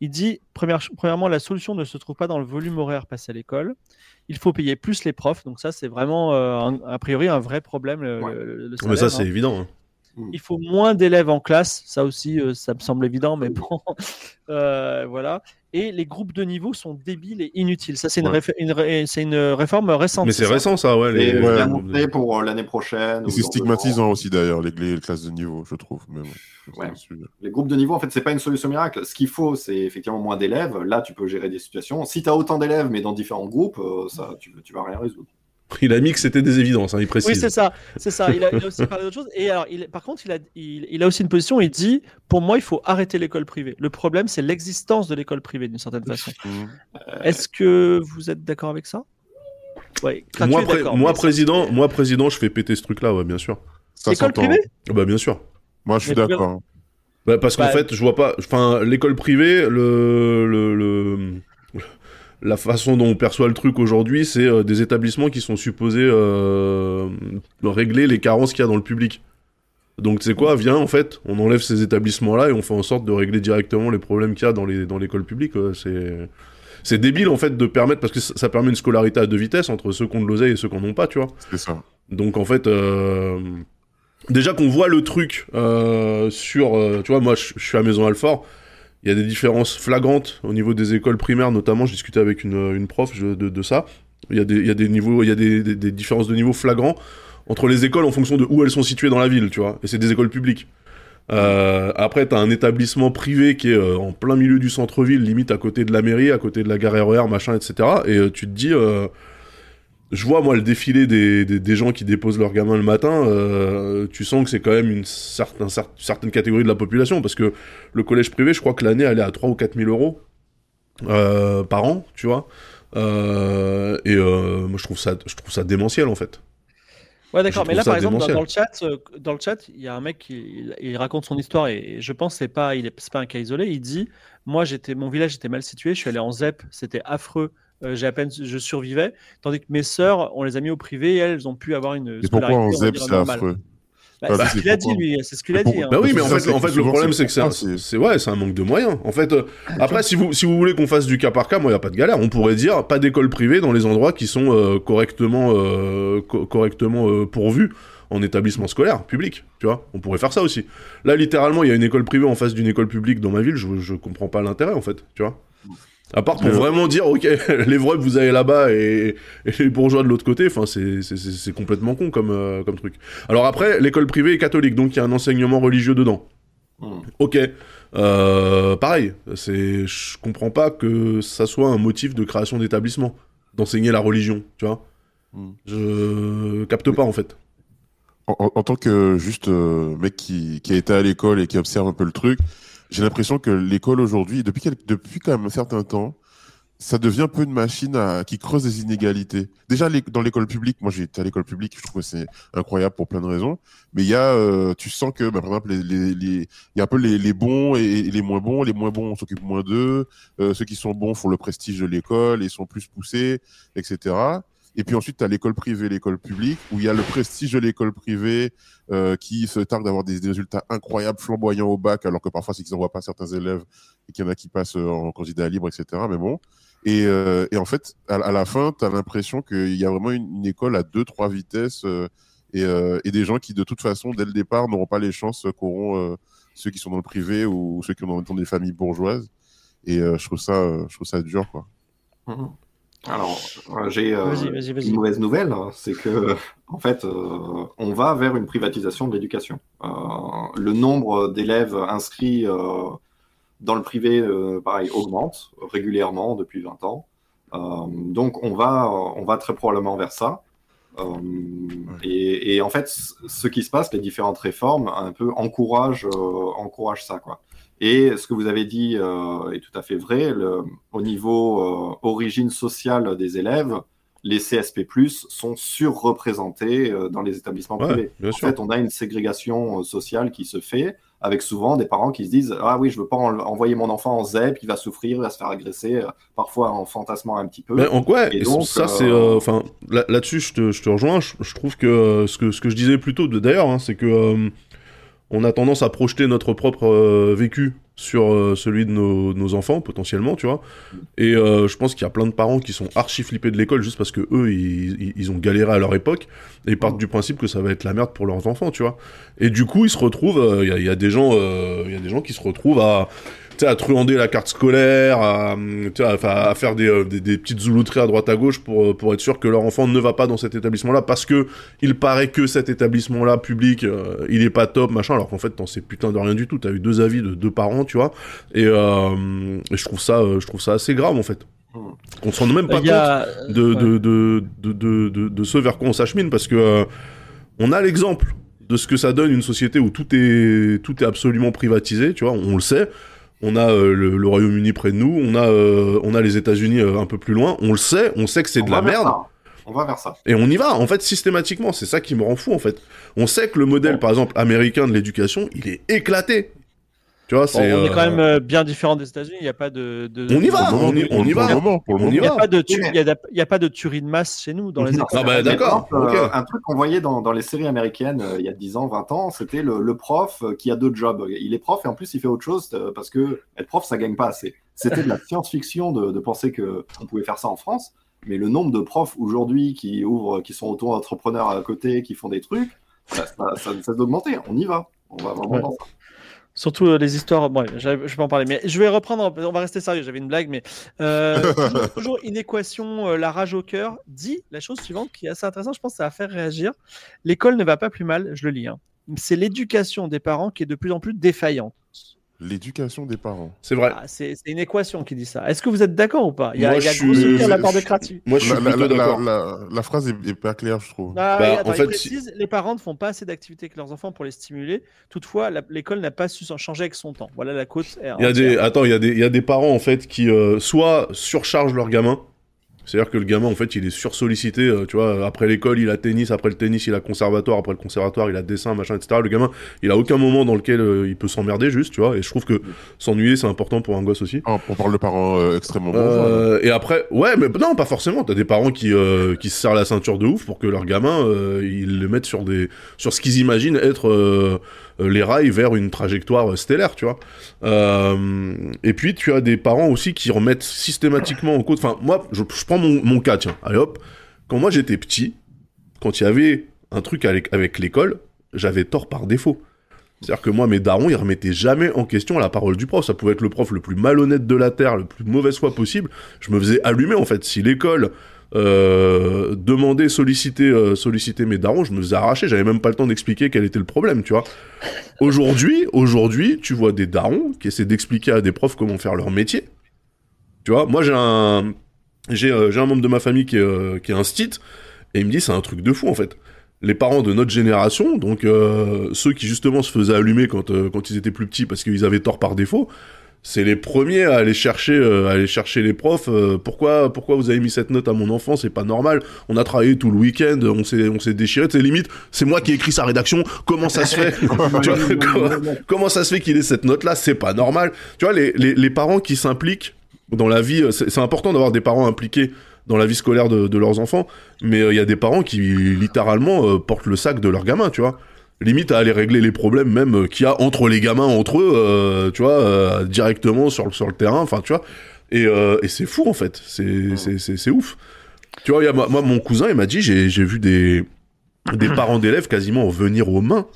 Il dit, première, premièrement, la solution ne se trouve pas dans le volume horaire passé à l'école. Il faut payer plus les profs. Donc ça, c'est vraiment, un- a priori, un vrai problème. Le, Ouais. le- le Mais ça, hein. c'est évident. hein. Il faut moins d'élèves en classe, ça aussi, euh, ça me semble évident, mais bon, Euh, voilà. Et les groupes de niveau sont débiles et inutiles. Ça, c'est une, Ouais. réf- une ré- c'est une réforme récente. Mais c'est récent, ça, ouais. Et les- ouais. bien monté pour euh, l'année prochaine. C'est stigmatisant aussi d'ailleurs, les, les classes de niveau, je trouve. Mais bon, Ouais. Les groupes de niveau, en fait, c'est pas une solution miracle. Ce qu'il faut, c'est effectivement moins d'élèves. Là, tu peux gérer des situations. Si tu as autant d'élèves, mais dans différents groupes, euh, ça, tu, tu vas rien résoudre. Il a mis que c'était des évidences, hein, il précise. Oui, c'est ça, c'est ça. Il a, il a aussi parlé d'autre chose. Et alors, il, par contre, il a, il, il a aussi une position. Il dit, pour moi, il faut arrêter l'école privée. Le problème, c'est l'existence de l'école privée d'une certaine façon. Mhm. Est-ce que vous êtes d'accord avec ça? Ouais. Moi, pré- président, moi, président, je fais péter ce truc-là, ouais, bien sûr. Ça L'école privée? Ah Bah, bien sûr. Moi, je suis d'accord. Bah, parce qu'en Bah- fait, je vois pas. Enfin, l'école privée, le, le, le- la façon dont on perçoit le truc aujourd'hui, c'est euh, des établissements qui sont supposés euh, régler les carences qu'il y a dans le public. Donc, tu sais quoi, viens, en fait, on enlève ces établissements-là et on fait en sorte de régler directement les problèmes qu'il y a dans les dans l'école publique. C'est c'est débile en fait de permettre parce que ça permet une scolarité à deux vitesses entre ceux qui ont de l'oseille et ceux qui en ont pas, tu vois. C'est ça. Donc en fait, euh, déjà qu'on voit le truc sur, tu vois, moi je suis à Maison Alfort, il y a des différences flagrantes au niveau des écoles primaires, notamment. Je discutais avec une, prof de, ça. Il y a des, niveaux, il y a des, différences de niveau flagrants entre les écoles en fonction de où elles sont situées dans la ville, tu vois. Et c'est des écoles publiques. Euh, après, t'as un établissement privé qui est euh, en plein milieu du centre-ville, limite à côté de la mairie, à côté de la gare RER, machin, etc. Et euh, tu te dis, euh, je vois moi le défilé des, des, des gens qui déposent leurs gamins le matin. euh, tu sens que c'est quand même une certain, cer- certaine catégorie de la population, parce que le collège privé, je crois que l'année elle est à 3 ou 4 000 euros euh, par an, tu vois. Euh, et moi, je trouve ça, je trouve ça démentiel en fait. Ouais, d'accord. Mais là, par exemple, dans, le chat, dans le chat, il y a un mec qui il, il raconte son histoire et je pense que c'est pas, il est, pas un cas isolé. Il dit, moi, j'étais, mon village était mal situé. Je suis allé en ZEP, c'était affreux. Euh, j'ai à peine, je survivais. Tandis que mes sœurs, on les a mis au privé et elles ont pu avoir une Et pourquoi en ZEP c'est affreux Bah, Bah, c'est ce qu'il a dit, lui. C'est ce qu'il a dit. hein. Bah oui, mais en fait, en fait, le problème, c'est que c'est, un- c'est- ouais, c'est un manque de moyens. En fait, euh, après, si vous, si vous voulez qu'on fasse du cas par cas, moi, il y a pas de galère. On pourrait dire pas d'école privée dans les endroits qui sont euh, correctement, euh, co- correctement euh, pourvus en établissement scolaire public. Tu vois, on pourrait faire ça aussi. Là, littéralement, il y a une école privée en face d'une école publique dans ma ville. Je, je comprends pas l'intérêt, en fait. Tu vois. À part pour Euh, vraiment dire, ok, les vrais vous allez là-bas et, et les bourgeois de l'autre côté, enfin, c'est, complètement con comme, euh, comme truc. Alors après, l'école privée est catholique, donc il y a un enseignement religieux dedans. Hmm. Ok. Euh, pareil, c'est, je comprends pas que ça soit un motif de création d'établissement, d'enseigner la religion, tu vois. Hmm. Je capte pas en fait. en, en- en tant que juste euh, mec qui, qui a été à l'école et qui observe un peu le truc, j'ai l'impression que l'école aujourd'hui, depuis, quand même un certain temps, ça devient un peu une machine qui creuse des inégalités. Déjà, dans l'école publique, moi j'ai été à l'école publique, je trouve que c'est incroyable pour plein de raisons, mais il y a, euh, tu sens que, bah, par exemple, il y a un peu les, bons et, et les moins bons. Les moins bons, on s'occupe moins d'eux. Euh, ceux qui sont bons font le prestige de l'école et sont plus poussés, etc. Et puis ensuite, tu as l'école privée, l'école publique, où il y a le prestige de l'école privée euh, qui se targue d'avoir des, résultats incroyables, flamboyants au bac, alors que parfois, c'est qu'ils n'envoient pas certains élèves et qu'il y en a qui passent euh, en candidat libre, etc. Mais bon. Et, euh, et en fait, à, la fin, tu as l'impression qu'il y a vraiment une, école à deux, trois vitesses et, des gens qui, de toute façon, dès le départ, n'auront pas les chances qu'auront ceux qui sont dans le privé ou ceux qui ont dans, des familles bourgeoises. Et je trouve ça, je trouve ça dur, quoi. Mhm. Alors, euh, j'ai euh, une mauvaise nouvelle, hein, c'est que, en fait, euh, on va vers une privatisation de l'éducation. Euh, le nombre d'élèves inscrits euh, dans le privé, euh, pareil, augmente régulièrement depuis 20 ans. Euh, donc, on va, on va très probablement vers ça. Euh, et, et en fait, ce qui se passe, les différentes réformes, un peu encouragent, euh, encouragent ça, quoi. Et ce que vous avez dit euh, est tout à fait vrai. Le, au niveau euh, origine sociale des élèves, les CSP+ sont surreprésentés euh, dans les établissements Ouais, privés. En sûr. fait, on a une ségrégation sociale qui se fait avec souvent des parents qui se disent ah oui je veux pas en- envoyer mon enfant en ZEP, il va souffrir, il va se faire agresser, parfois en fantasmant un petit peu. Mais en quoi Et donc, ça euh, c'est euh, enfin là- là-dessus je te, je te rejoins je, je trouve que ce que ce que je disais plus tôt d'ailleurs hein, c'est que on a tendance à projeter notre propre euh, vécu sur euh, celui de nos, enfants potentiellement tu vois et euh, je pense qu'il y a plein de parents qui sont archi flippés de l'école juste parce que eux ils, ils- ont galéré à leur époque et partent du principe que ça va être la merde pour leurs enfants tu vois et du coup ils se retrouvent euh, il y, a- des gens il y a des gens qui se retrouvent à à truander la carte scolaire, à, sais, à, faire des, des, des petites zoulouteries à droite à gauche pour, pour être sûr que leur enfant ne va pas dans cet établissement-là parce que il paraît que cet établissement-là public, il est pas top, machin, alors qu'en fait, t'en sais putain de rien du tout. T'as eu deux avis de deux parents, tu vois. Et, euh, et je trouve ça, euh, je trouve ça assez grave, en fait. On se rend même pas a- compte de, ouais. de, de, de, de, de, de ce vers quoi on s'achemine parce que euh, on a l'exemple de ce que ça donne une société où tout est, tout est absolument privatisé, tu vois, on le sait. On a euh, le, le Royaume-Uni près de nous, on a, euh, on a les États-Unis euh, un peu plus loin, on le sait, on sait que c'est de la merde. ça. On va vers ça. Et on y va, en fait, systématiquement. C'est ça qui me rend fou, en fait. On sait que le modèle, Bon. par exemple, américain de l'éducation, il est éclaté. Tu vois, Bon, c'est. on est euh, quand même euh, bien différent des États-unis. Il n'y a pas de. de- On y va, on y- on y pour va. le moment, pour le On y moment. Il n'y va. a pas de a a pas tuerie de masse chez nous dans les Non. Ah bah, d'accord, exemple, euh, un truc qu'on voyait dans, dans les séries américaines euh, il y a 10 ans, 20 ans, c'était le, le prof qui a deux jobs. Il est prof et en plus il fait autre chose parce que être prof ça gagne pas assez. C'était de la science-fiction de, de penser que on pouvait faire ça en France, mais le nombre de profs aujourd'hui qui ouvrent, qui sont auto-entrepreneurs à côté, qui font des trucs, ça, ça, ça, ça doit augmenter. On y va. On va vraiment Ouais. dans ça. Surtout euh, les histoires. Bon, je vais pas en parler, mais je vais reprendre. On va rester sérieux. J'avais une blague, mais euh, toujours, une équation. euh, la rage au cœur dit la chose suivante qui est assez intéressante. Je pense ça va faire réagir. L'école ne va pas plus mal. Je le lis. hein. c'est l'éducation des parents qui est de plus en plus défaillante. L'éducation des parents. C'est vrai. Ah, c'est une équation qui dit ça. Est-ce que vous êtes d'accord ou pas? Il y a, Moi, il y a je gros suis- soutien de la part de je- Kratu. Moi, je suis La, plutôt d'accord. la- la phrase est, est pas claire, je trouve. Ah, Bah, oui, en fait, précise, les parents ne font pas assez d'activités avec leurs enfants pour les stimuler. Toutefois, l'école n'a pas su s'en changer avec son temps. Voilà la côte. Il y a des, attends, il y a des, il y a des parents en fait qui euh, soit surchargent leur gamin, c'est-à-dire que le gamin en fait il est sursollicité, euh, tu vois, après l'école il a tennis, après le tennis il a conservatoire, après le conservatoire il a dessin, machin, etc. Le gamin, il a aucun moment dans lequel euh, il peut s'emmerder juste, tu vois, et je trouve que s'ennuyer c'est important pour un gosse aussi. Ah, on parle de parents euh, extrêmement bons. Euh, et après, ouais, mais non, pas forcément. T'as des parents qui, euh, qui se serrent la ceinture de ouf pour que leur gamin, euh, ils le mettent sur des, sur ce qu'ils imaginent être les rails vers une trajectoire euh, stellaire, tu vois. Euh, et puis tu as des parents aussi qui remettent systématiquement en cause. Enfin, moi, je, je prends mon, mon cas, tiens. Allez hop. Quand moi j'étais petit, quand il y avait un truc avec, avec l'école, j'avais tort par défaut. C'est-à-dire que moi, mes darons, ils remettaient jamais en question la parole du prof. Ça pouvait être le prof le plus malhonnête de la Terre, le plus mauvaise foi possible. Je me faisais allumer, en fait. Si l'école euh, demandait, solliciter, euh, solliciter mes darons, je me faisais arracher. J'avais même pas le temps d'expliquer quel était le problème, tu vois. Aujourd'hui, aujourd'hui, tu vois des darons qui essaient d'expliquer à des profs comment faire leur métier. Tu vois, moi, j'ai un, euh, membre de ma famille qui est, un stit, et il me dit, c'est un truc de fou, en fait les parents de notre génération, donc ceux qui justement se faisaient allumer quand ils étaient plus petits parce qu'ils avaient tort par défaut, c'est les premiers à aller chercher, euh, à aller chercher les profs. euh, pourquoi, pourquoi vous avez mis cette note à mon enfant C'est pas normal. On a travaillé tout le week-end, on s'est, on s'est déchiré. C'est limite, c'est moi qui ai écrit sa rédaction. Comment ça se fait Tu vois, comment, comment ça se fait qu'il ait cette note-là C'est pas normal. Tu vois, les, les, les parents qui s'impliquent dans la vie, c'est, c'est important d'avoir des parents impliqués dans la vie scolaire de, de leurs enfants, mais il y a des parents qui littéralement euh, portent le sac de leur gamin, tu vois. Limite à aller régler les problèmes même euh, qu'il y a entre les gamins entre eux, euh, tu vois, euh, directement sur, le- sur le terrain, enfin, tu vois. Et, euh, et c'est fou en fait, c'est, c'est, c'est, c'est ouf. Tu vois, il y a, moi, moi, mon cousin, il m'a dit, j'ai, j'ai vu des, des parents d'élèves quasiment venir aux mains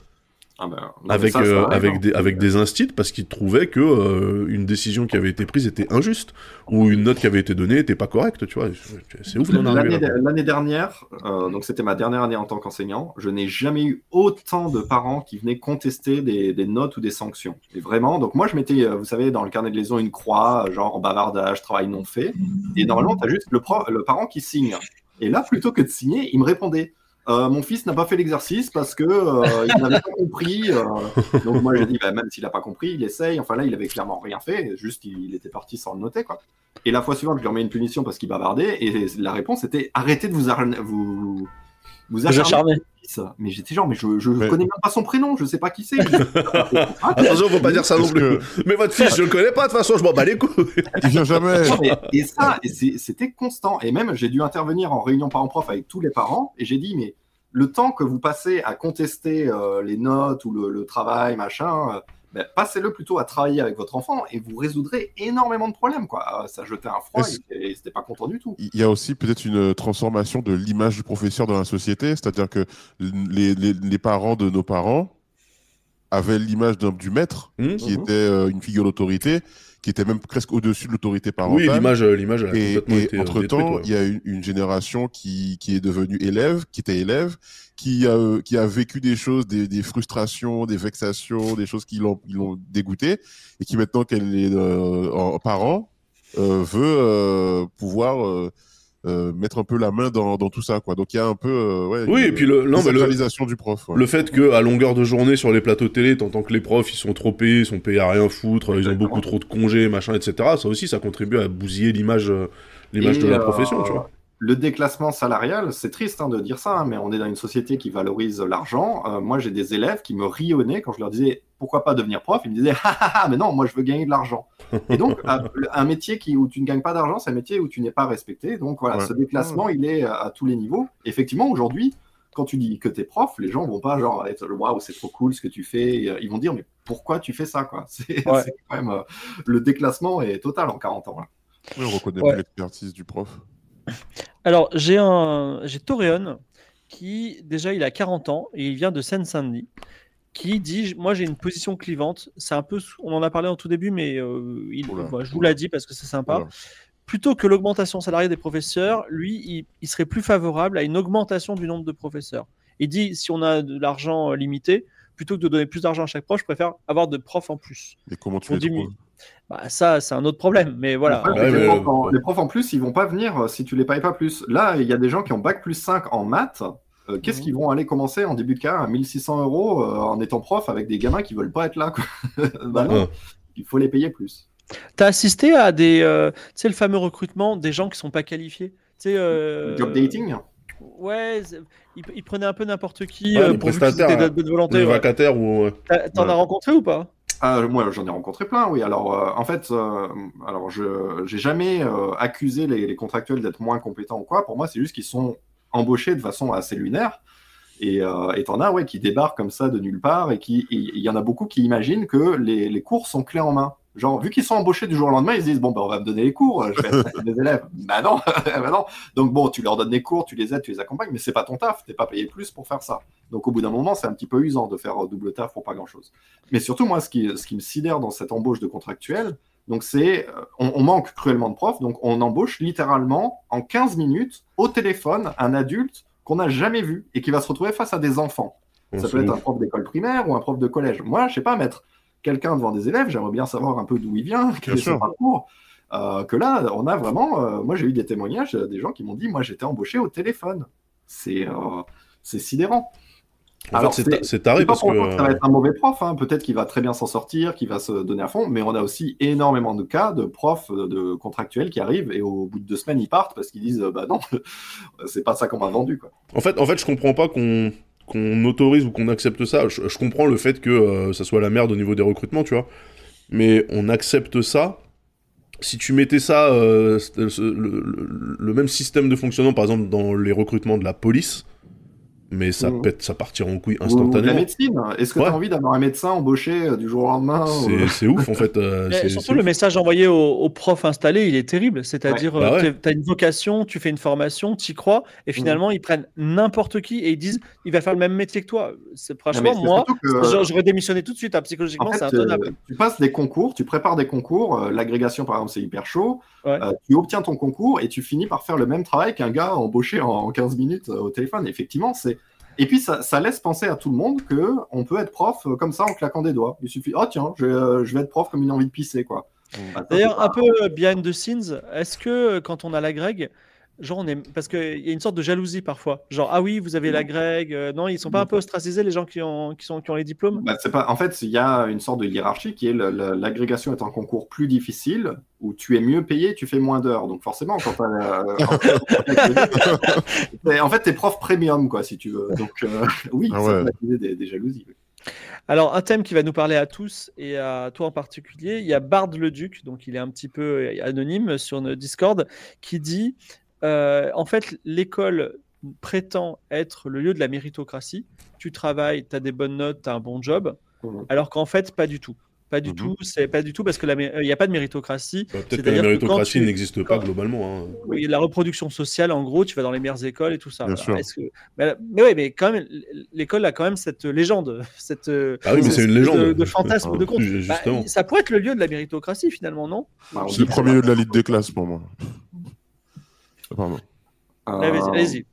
Ah ben, non, mais avec, ça, ça euh, avec, des, avec des instits parce qu'ils trouvaient que euh, une décision qui avait été prise était injuste ou une note qui avait été donnée était pas correcte, tu vois. C'est ouf L'année dernière, euh, donc c'était ma dernière année en tant qu'enseignant, je n'ai jamais eu autant de parents qui venaient contester des, des notes ou des sanctions. Et vraiment, donc moi je mettais, vous savez, dans le carnet de liaison une croix, genre bavardage, travail non fait. Et normalement, tu as juste le, pro- le parent qui signe. Et là, plutôt que de signer, il me répondait. Euh, mon fils n'a pas fait l'exercice parce que euh, il n'avait pas compris. euh. donc moi j'ai dit bah, même s'il n'a pas compris, il essaye. Enfin là il avait clairement rien fait, juste il, était parti sans le noter quoi. Et la fois suivante je lui remets une punition parce qu'il bavardait et la réponse était arrêtez de vous vous vous mon fils. Mais j'étais genre mais je je connais même pas son prénom, je sais pas qui c'est. Attention, faut pas dire ça non plus. que- Mais votre fils, je le connais pas, de toute façon, je m'en bats les couilles. Il vient jamais. Et ça, c'était constant. Et même, j'ai dû intervenir en réunion parents-prof avec tous les parents, et j'ai dit, mais le temps que vous passez à contester euh, les notes ou le, le travail, machin, euh, ben, passez-le plutôt à travailler avec votre enfant, et vous résoudrez énormément de problèmes. Quoi. Euh, Ça jetait un froid, et c'était pas content du tout. Il y a aussi peut-être une transformation de l'image du professeur dans la société, c'est-à-dire que les, les- les parents de nos parents avaient l'image d'un- du maître, Hmm qui Mhm. était euh, une figure d'autorité, qui était même presque au-dessus de l'autorité parentale. Oui, l'image, euh, l'image, elle a Et, complètement et été euh, entre-temps, ouais. il y a une, une génération qui, qui est devenue élève, qui était élève, qui a, qui a vécu des choses, des, des frustrations, des vexations, des choses qui l'ont dégoûté, et qui maintenant qu'elle est euh, en parent, euh, veut euh, pouvoir euh, mettre un peu la main dans, dans tout ça. Quoi. Donc il y a un peu euh, ouais, Oui, une et puis le, non, mais le, décentralisation du prof. ouais. le fait que à longueur de journée sur les plateaux télé, t'entends que les profs ils sont trop payés, ils sont payés à rien foutre, ils ont beaucoup trop de congés, machin, etc. Ça aussi, ça contribue à bousiller l'image, euh, l'image de la profession, tu vois. Le déclassement salarial, c'est triste hein, de dire ça, hein, mais on est dans une société qui valorise l'argent. Euh, moi, j'ai des élèves qui me rionnaient quand je leur disais pourquoi pas devenir prof. Ils me disaient ah, ah, ah, mais non, moi je veux gagner de l'argent. Et donc, un- métier qui, où tu ne gagnes pas d'argent, c'est un métier où tu n'es pas respecté. Donc voilà, Ouais. ce déclassement, il est à tous les niveaux. Effectivement, aujourd'hui, quand tu dis que tu es prof, les gens vont pas genre être waouh, c'est trop cool ce que tu fais. Euh, Ils vont dire mais pourquoi tu fais ça quoi? C'est Ouais. c'est quand même euh, le déclassement est total en 40 ans. là. Oui, on reconnaît Ouais. l'expertise du prof. Alors, j'ai un, j'ai Toréon qui, déjà, il a 40 ans et il vient de Seine-Saint-Denis, qui dit Moi, j'ai une position clivante. C'est un peu, on en a parlé en tout début, mais euh, il- Oula, voilà, je vous l'ai dit parce que c'est sympa. Plutôt que l'augmentation salariale des professeurs, lui, il, il serait plus favorable à une augmentation du nombre de professeurs. Il dit Si on a de l'argent euh, limité, plutôt que de donner plus d'argent à chaque prof, je préfère avoir de profs en plus. Et comment tu les Bah, ça, c'est un autre problème. Mais voilà. Le problème, Ouais, c'est que mais, les, profs en, euh, les profs en plus, ils vont pas venir si tu les payes pas plus. Là, il y a des gens qui ont bac plus 5 en maths. Euh, Qu'est-ce Mhm. qu'ils vont aller commencer en début de carrière à 1600 euros euh, en étant prof avec des gamins qui veulent pas être là quoi. Bah non, il faut les payer plus. T'as assisté à des, euh, tu sais, le fameux recrutement des gens qui sont pas qualifiés? Tu sais, euh, Job dating? Ouais, ils, prenaient un peu n'importe qui Ouais, euh, les pourvu qu'ils prestataires, aient de là. de bonne volonté. Les ouais. vacataires ou. T'en Ouais. as rencontré ou pas? Ah, moi, j'en ai rencontré plein, oui. Alors, euh, en fait, euh, alors je j'ai jamais euh, accusé les, les contractuels d'être moins compétents ou quoi. Pour moi, c'est juste qu'ils sont embauchés de façon assez lunaire. Et euh, t'en as, ouais, qui débarquent comme ça de nulle part et qui, il y en a beaucoup qui imaginent que les, les cours sont clés en main. Genre, vu qu'ils sont embauchés du jour au lendemain, ils se disent, bon, ben, on va me donner les cours, je vais être des élèves. Bah non, bah non. Donc, bon, tu leur donnes des cours, tu les aides, tu les accompagnes, mais c'est pas ton taf, t'es pas payé plus pour faire ça. Donc, au bout d'un moment, c'est un petit peu usant de faire euh, double taf pour pas grand chose. Mais surtout, moi, ce qui, ce qui me sidère dans cette embauche de contractuel, donc c'est, euh, on, on manque cruellement de profs, donc on embauche littéralement en 15 minutes au téléphone un adulte qu'on n'a jamais vu et qui va se retrouver face à des enfants. On Ça peut être un prof d'école primaire ou un prof de collège. Moi, je sais pas, mettre quelqu'un devant des élèves, j'aimerais bien savoir un peu d'où il vient, quel Bien est son parcours. Euh, que là, on a vraiment. euh, moi, j'ai eu des témoignages des gens qui m'ont dit Moi, j'étais embauché au téléphone. C'est euh, c'est sidérant. En Alors, fait, c'est c'est- ta- c'est taré pas parce que. que ça va euh, être un mauvais prof. hein. Peut-être qu'il va très bien s'en sortir, qu'il va se donner à fond. Mais on a aussi énormément de cas de profs euh, de contractuels qui arrivent et au bout de deux semaines, ils partent parce qu'ils disent euh, Bah non, c'est pas ça qu'on m'a vendu. Quoi. En fait, en fait, je comprends pas qu'on qu'on autorise ou qu'on accepte ça. Je, je comprends le fait que euh, ça soit la merde au niveau des recrutements, tu vois. Mais on accepte ça. Si tu mettais ça, euh, le même système de fonctionnement, par exemple, dans les recrutements de la police, mais ça Mhm. pète, ça partirait en couille Ou- ou de la instantanément. médecine. Est-ce que tu Ouais. as envie d'avoir un médecin embauché euh, du jour au lendemain C'est ou- c'est ouf, en fait. euh, Mais surtout, le ouf. message envoyé au, au prof installé, il est terrible. C'est-à-dire, Ouais. Bah ouais. tu as une vocation, tu fais une formation, tu y crois, et finalement, ils prennent n'importe qui et ils disent il va faire le même métier que toi. C'est franchement, moi, que- j'aurais- démissionné tout de suite. hein, psychologiquement, En fait, c'est intenable. euh, tu passes des concours, tu prépares des concours, euh, l'agrégation par exemple c'est hyper chaud, Ouais. euh, tu obtiens ton concours et tu finis par faire le même travail qu'un gars embauché en, en 15 minutes euh, au téléphone. Effectivement, c'est... Et puis ça, ça laisse penser à tout le monde que on peut être prof euh, comme ça en claquant des doigts. Il suffit, oh tiens, je, euh, je vais être prof comme une envie de pisser quoi. Bah, D'ailleurs, un peu behind the scenes, est-ce que quand on a la Greg, genre on est parce qu'il y a une sorte de jalousie parfois, genre ah oui vous avez la Greg, euh, non ils sont pas un peu ostracisés les gens qui ont qui sont qui ont les diplômes? Bah, c'est pas... En fait, il y a une sorte de hiérarchie qui est l'agrégation est un concours plus difficile où tu es mieux payé, tu fais moins d'heures. Donc forcément, quand t'as, euh, en- en fait, t'es prof premium, quoi, si tu veux. Donc euh, oui, Ah ouais. des, des jalousies. oui. Alors un thème qui va nous parler à tous et à toi en particulier, il y a Bard le Duc, donc il est un petit peu anonyme sur notre Discord, qui dit euh, en fait l'école prétend être le lieu de la méritocratie. Tu travailles, tu as des bonnes notes, tu as un bon job, Mhm. alors qu'en fait pas du tout. Pas du Mhm. tout, c'est pas du tout parce que euh, il n'y a pas de méritocratie. Bah, Peut-être que la méritocratie n'existe pas quand- globalement. hein. Oui, la reproduction sociale, en gros, tu vas dans les meilleures écoles et tout ça. Bien Voilà. sûr. Est-ce que- Mais, mais ouais, mais quand même, l'école a quand même cette légende, cette euh, Ah oui, mais c'est une légende. de, de fantasme, de conte. Bah, ça pourrait être le lieu de la méritocratie finalement, non? Bah, on C'est le premier lieu de la Ligue des classes pour moi. Pardon. Euh, allez-y.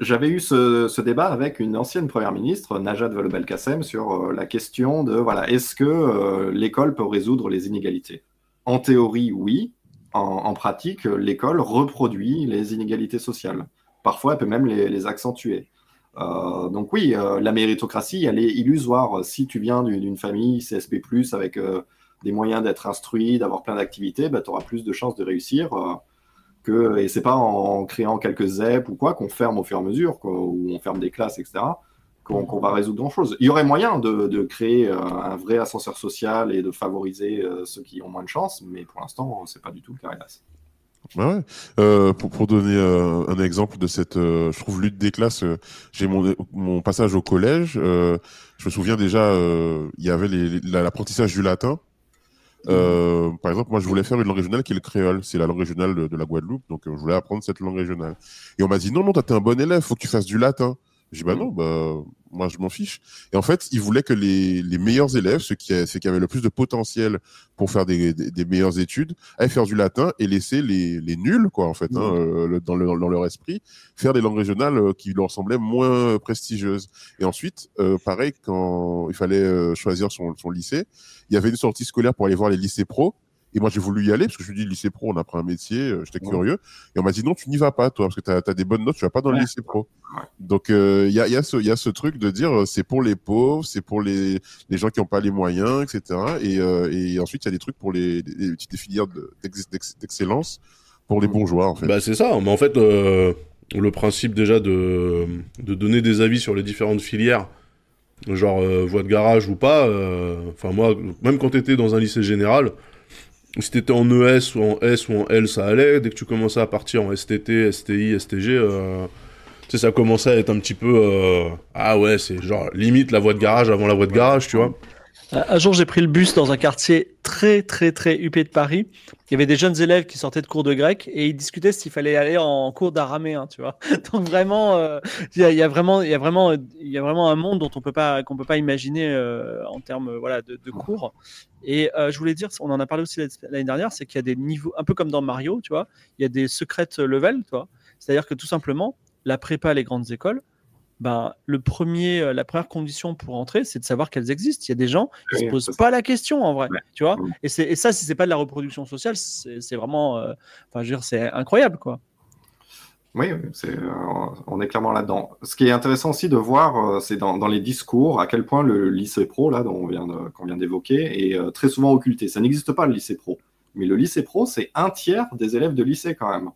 J'avais eu ce, ce débat avec une ancienne première ministre, Najat Vallaud-Belkacem, sur euh, la question de voilà, est-ce que euh, l'école peut résoudre les inégalités? En théorie, oui. En, en pratique, l'école reproduit les inégalités sociales. Parfois, elle peut même les, les accentuer. Euh, donc oui, euh, la méritocratie, elle est illusoire. Si tu viens d'une d'une famille CSP+, avec euh, des moyens d'être instruit, d'avoir plein d'activités, bah, tu auras plus de chances de réussir. Que, et c'est pas en créant quelques ZEP ou quoi qu'on ferme au fur et à mesure, ou on ferme des classes, etc., qu'on va résoudre grand-chose. Il y aurait moyen de, créer euh, un vrai ascenseur social et de favoriser euh, ceux qui ont moins de chance, mais pour l'instant, c'est pas du tout le cas, hélas. Euh, pour, donner un exemple de cette, je trouve, lutte des classes, j'ai mon, passage au collège. je me souviens déjà, il y avait l'apprentissage du latin. Euh, par exemple, moi, je voulais faire une langue régionale qui est le créole. C'est la langue régionale de, la Guadeloupe, donc euh, je voulais apprendre cette langue régionale. Et on m'a dit non, non, toi, t'es un bon élève, faut que tu fasses du latin. J'ai dit, bah non, bah, moi, je m'en fiche. Et en fait, ils voulaient que les, les meilleurs élèves, ceux qui, ceux qui avaient le plus de potentiel pour faire des, des, des meilleures études, aillent faire du latin et laisser les, les nuls, quoi, en fait, hein, euh, dans, le, dans leur esprit, faire des langues régionales euh, qui leur semblaient moins prestigieuses. Et ensuite, euh, pareil, quand il fallait euh, choisir son, son lycée, il y avait une sortie scolaire pour aller voir les lycées pro. Et moi, j'ai voulu y aller parce que je me dis, lycée pro, on apprend un métier, euh, j'étais Ouais. curieux. Et on m'a dit, non, tu n'y vas pas, toi, parce que tu as, des bonnes notes, tu vas pas dans le Ouais. lycée pro. Ouais. Donc, euh, il y, a, il y, a ce- il y a ce truc de dire, euh, c'est pour les pauvres, c'est pour les, les gens qui n'ont pas les moyens, etc. Et, euh, et ensuite, il y a des trucs pour les, les, filières de- d'ex- d'ex- d'excellence pour les bourgeois, en fait. Bah c'est ça, mais en fait euh, le principe déjà de, de donner des avis sur les différentes filières, genre euh, voie de garage ou pas, euh, enfin moi, même quand t'étais dans un lycée général, si t'étais en ES ou en S ou en L ça allait, dès que tu commençais à partir en STT, STI, STG, euh, tu sais ça commençait à être un petit peu, euh, ah ouais c'est genre limite la voie de garage avant la voie de garage, tu vois. Un jour, j'ai pris le bus dans un quartier très, très, très huppé de Paris. Il y avait des jeunes élèves qui sortaient de cours de grec et ils discutaient s'il fallait aller en cours d'araméen, tu vois. Donc vraiment, euh, il y, a, vraiment, il y a vraiment, il y a vraiment un monde dont on peut pas, qu'on peut pas imaginer euh, en termes, voilà, de, de cours. Et euh, je voulais dire, on en a parlé aussi l'année dernière, c'est qu'il y a des niveaux, un peu comme dans Mario, tu vois. Il y a des secrets level, tu vois. C'est-à-dire que tout simplement, la prépa, les grandes écoles, ben, le premier, euh, la première condition pour entrer, c'est de savoir qu'elles existent. Il y a des gens qui Oui, se posent pas la question en vrai, Ouais. tu vois. Mm. Et, c'est- et ça, si c'est pas de la reproduction sociale, c'est vraiment, euh, enfin, je veux dire, c'est incroyable, quoi. Oui, oui, c'est, euh, on est clairement là-dedans. Ce qui est intéressant aussi de voir, euh, c'est dans, dans les discours à quel point le lycée pro, là, dont on vient de- qu'on vient d'évoquer, est très souvent occulté. Ça n'existe pas le lycée pro. Mais le lycée pro, c'est un tiers des élèves de lycée quand même.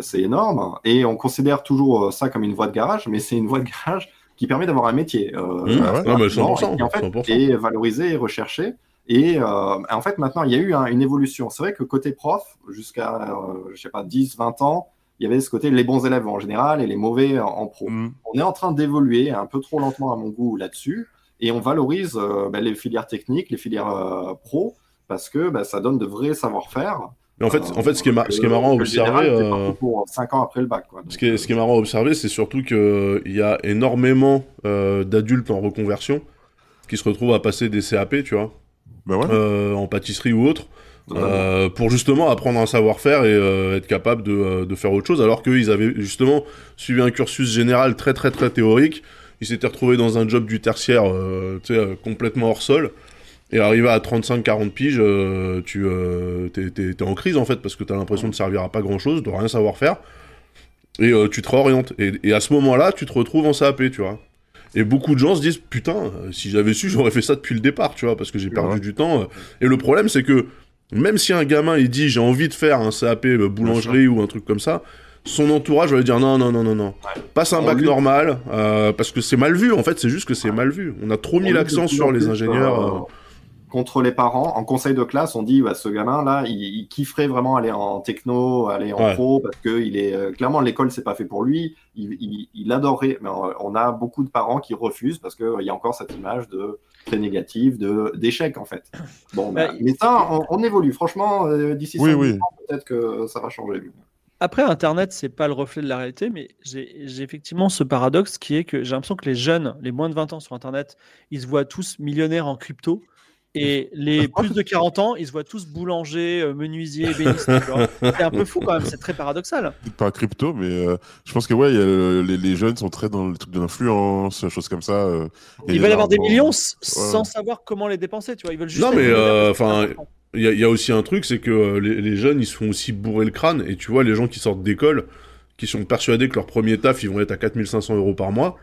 C'est énorme. Et on considère toujours euh, ça comme une voie de garage, mais c'est une voie de garage qui permet d'avoir un métier. euh, Mmh, assez ouais, mais rapidement, 100%, et qui, en fait, 100%. est valorisé et recherché. Et euh, en fait, maintenant, il y a eu un- une évolution. C'est vrai que côté prof, jusqu'à, euh, je sais pas, 10, 20 ans, il y avait ce côté les bons élèves en général et les mauvais en, en pro. Mm. On est en train d'évoluer un peu trop lentement à mon goût là-dessus. Et on valorise euh, ben, les filières techniques, les filières euh, pro, parce que ben, ça donne de vrais savoir-faire. Mais en fait, Euh, en fait ce, qui est mar- que- ce qui est marrant à général, observer... c'est euh, parti pour 5 ans après le bac. Quoi. Ce qui, est, ce qui est marrant à observer, c'est surtout qu'il y a énormément euh, d'adultes en reconversion qui se retrouvent à passer des CAP, tu vois, Bah ouais. euh, en pâtisserie ou autre, euh, pour justement apprendre un savoir-faire et euh, être capable de, euh, de faire autre chose, alors qu'ils avaient justement suivi un cursus général très très très théorique. Ils s'étaient retrouvés dans un job du tertiaire, tu sais, complètement hors sol. Et arrivé à 35-40 piges, euh, tu euh, t'es, t'es- t'es en crise en fait parce que t'as l'impression de servir à pas grand chose, de rien savoir faire. Et euh, tu te réorientes. Et, et à ce moment-là, tu te retrouves en CAP, tu vois. Et beaucoup de gens se disent putain, euh, si j'avais su, j'aurais fait ça depuis le départ, tu vois, parce que j'ai perdu Ouais. du temps. Et le problème, c'est que même si un gamin il dit j'ai envie de faire un CAP boulangerie ou un truc comme ça, son entourage va lui dire non, non, non, non, non. Passe un bac normal, euh, parce que c'est mal vu, en fait, c'est juste que c'est mal vu. On a trop mis On l'accent sur les ingénieurs. euh. Contre les parents, en conseil de classe, on dit bah, ce gamin-là, il, il kifferait vraiment aller en techno, aller en Ouais. pro, parce que il est euh, clairement l'école c'est pas fait pour lui. Il, il, il adorerait, mais on, on a beaucoup de parents qui refusent parce qu'il y a encore cette image de très négative, de d'échec en fait. Bon, bah, Bah, mais ça, on, on évolue. Franchement, euh, d'ici Oui, 5 oui. peut-être que ça va changer. Après, Internet, c'est pas le reflet de la réalité, mais j'ai j'ai effectivement ce paradoxe qui est que j'ai l'impression que les jeunes, les moins de 20 ans sur Internet, ils se voient tous millionnaires en crypto. Et les plus de 40 ans, ils se voient tous boulangers, euh, tu vois. C'est un peu fou quand même, c'est très paradoxal. Pas crypto, mais euh, je pense que ouais, il y a le- les, les jeunes sont très dans le truc de l'influence, choses comme ça. euh, Ils veulent avoir des millions sans savoir comment les dépenser, tu vois. Ils veulent juste. Non, mais, euh, enfin. Il y, a- il y a aussi un truc, c'est que les, les jeunes, ils se font aussi bourrer le crâne. Et tu vois, les gens qui sortent d'école, qui sont persuadés que leur premier taf, ils vont être à 4500 euros par mois,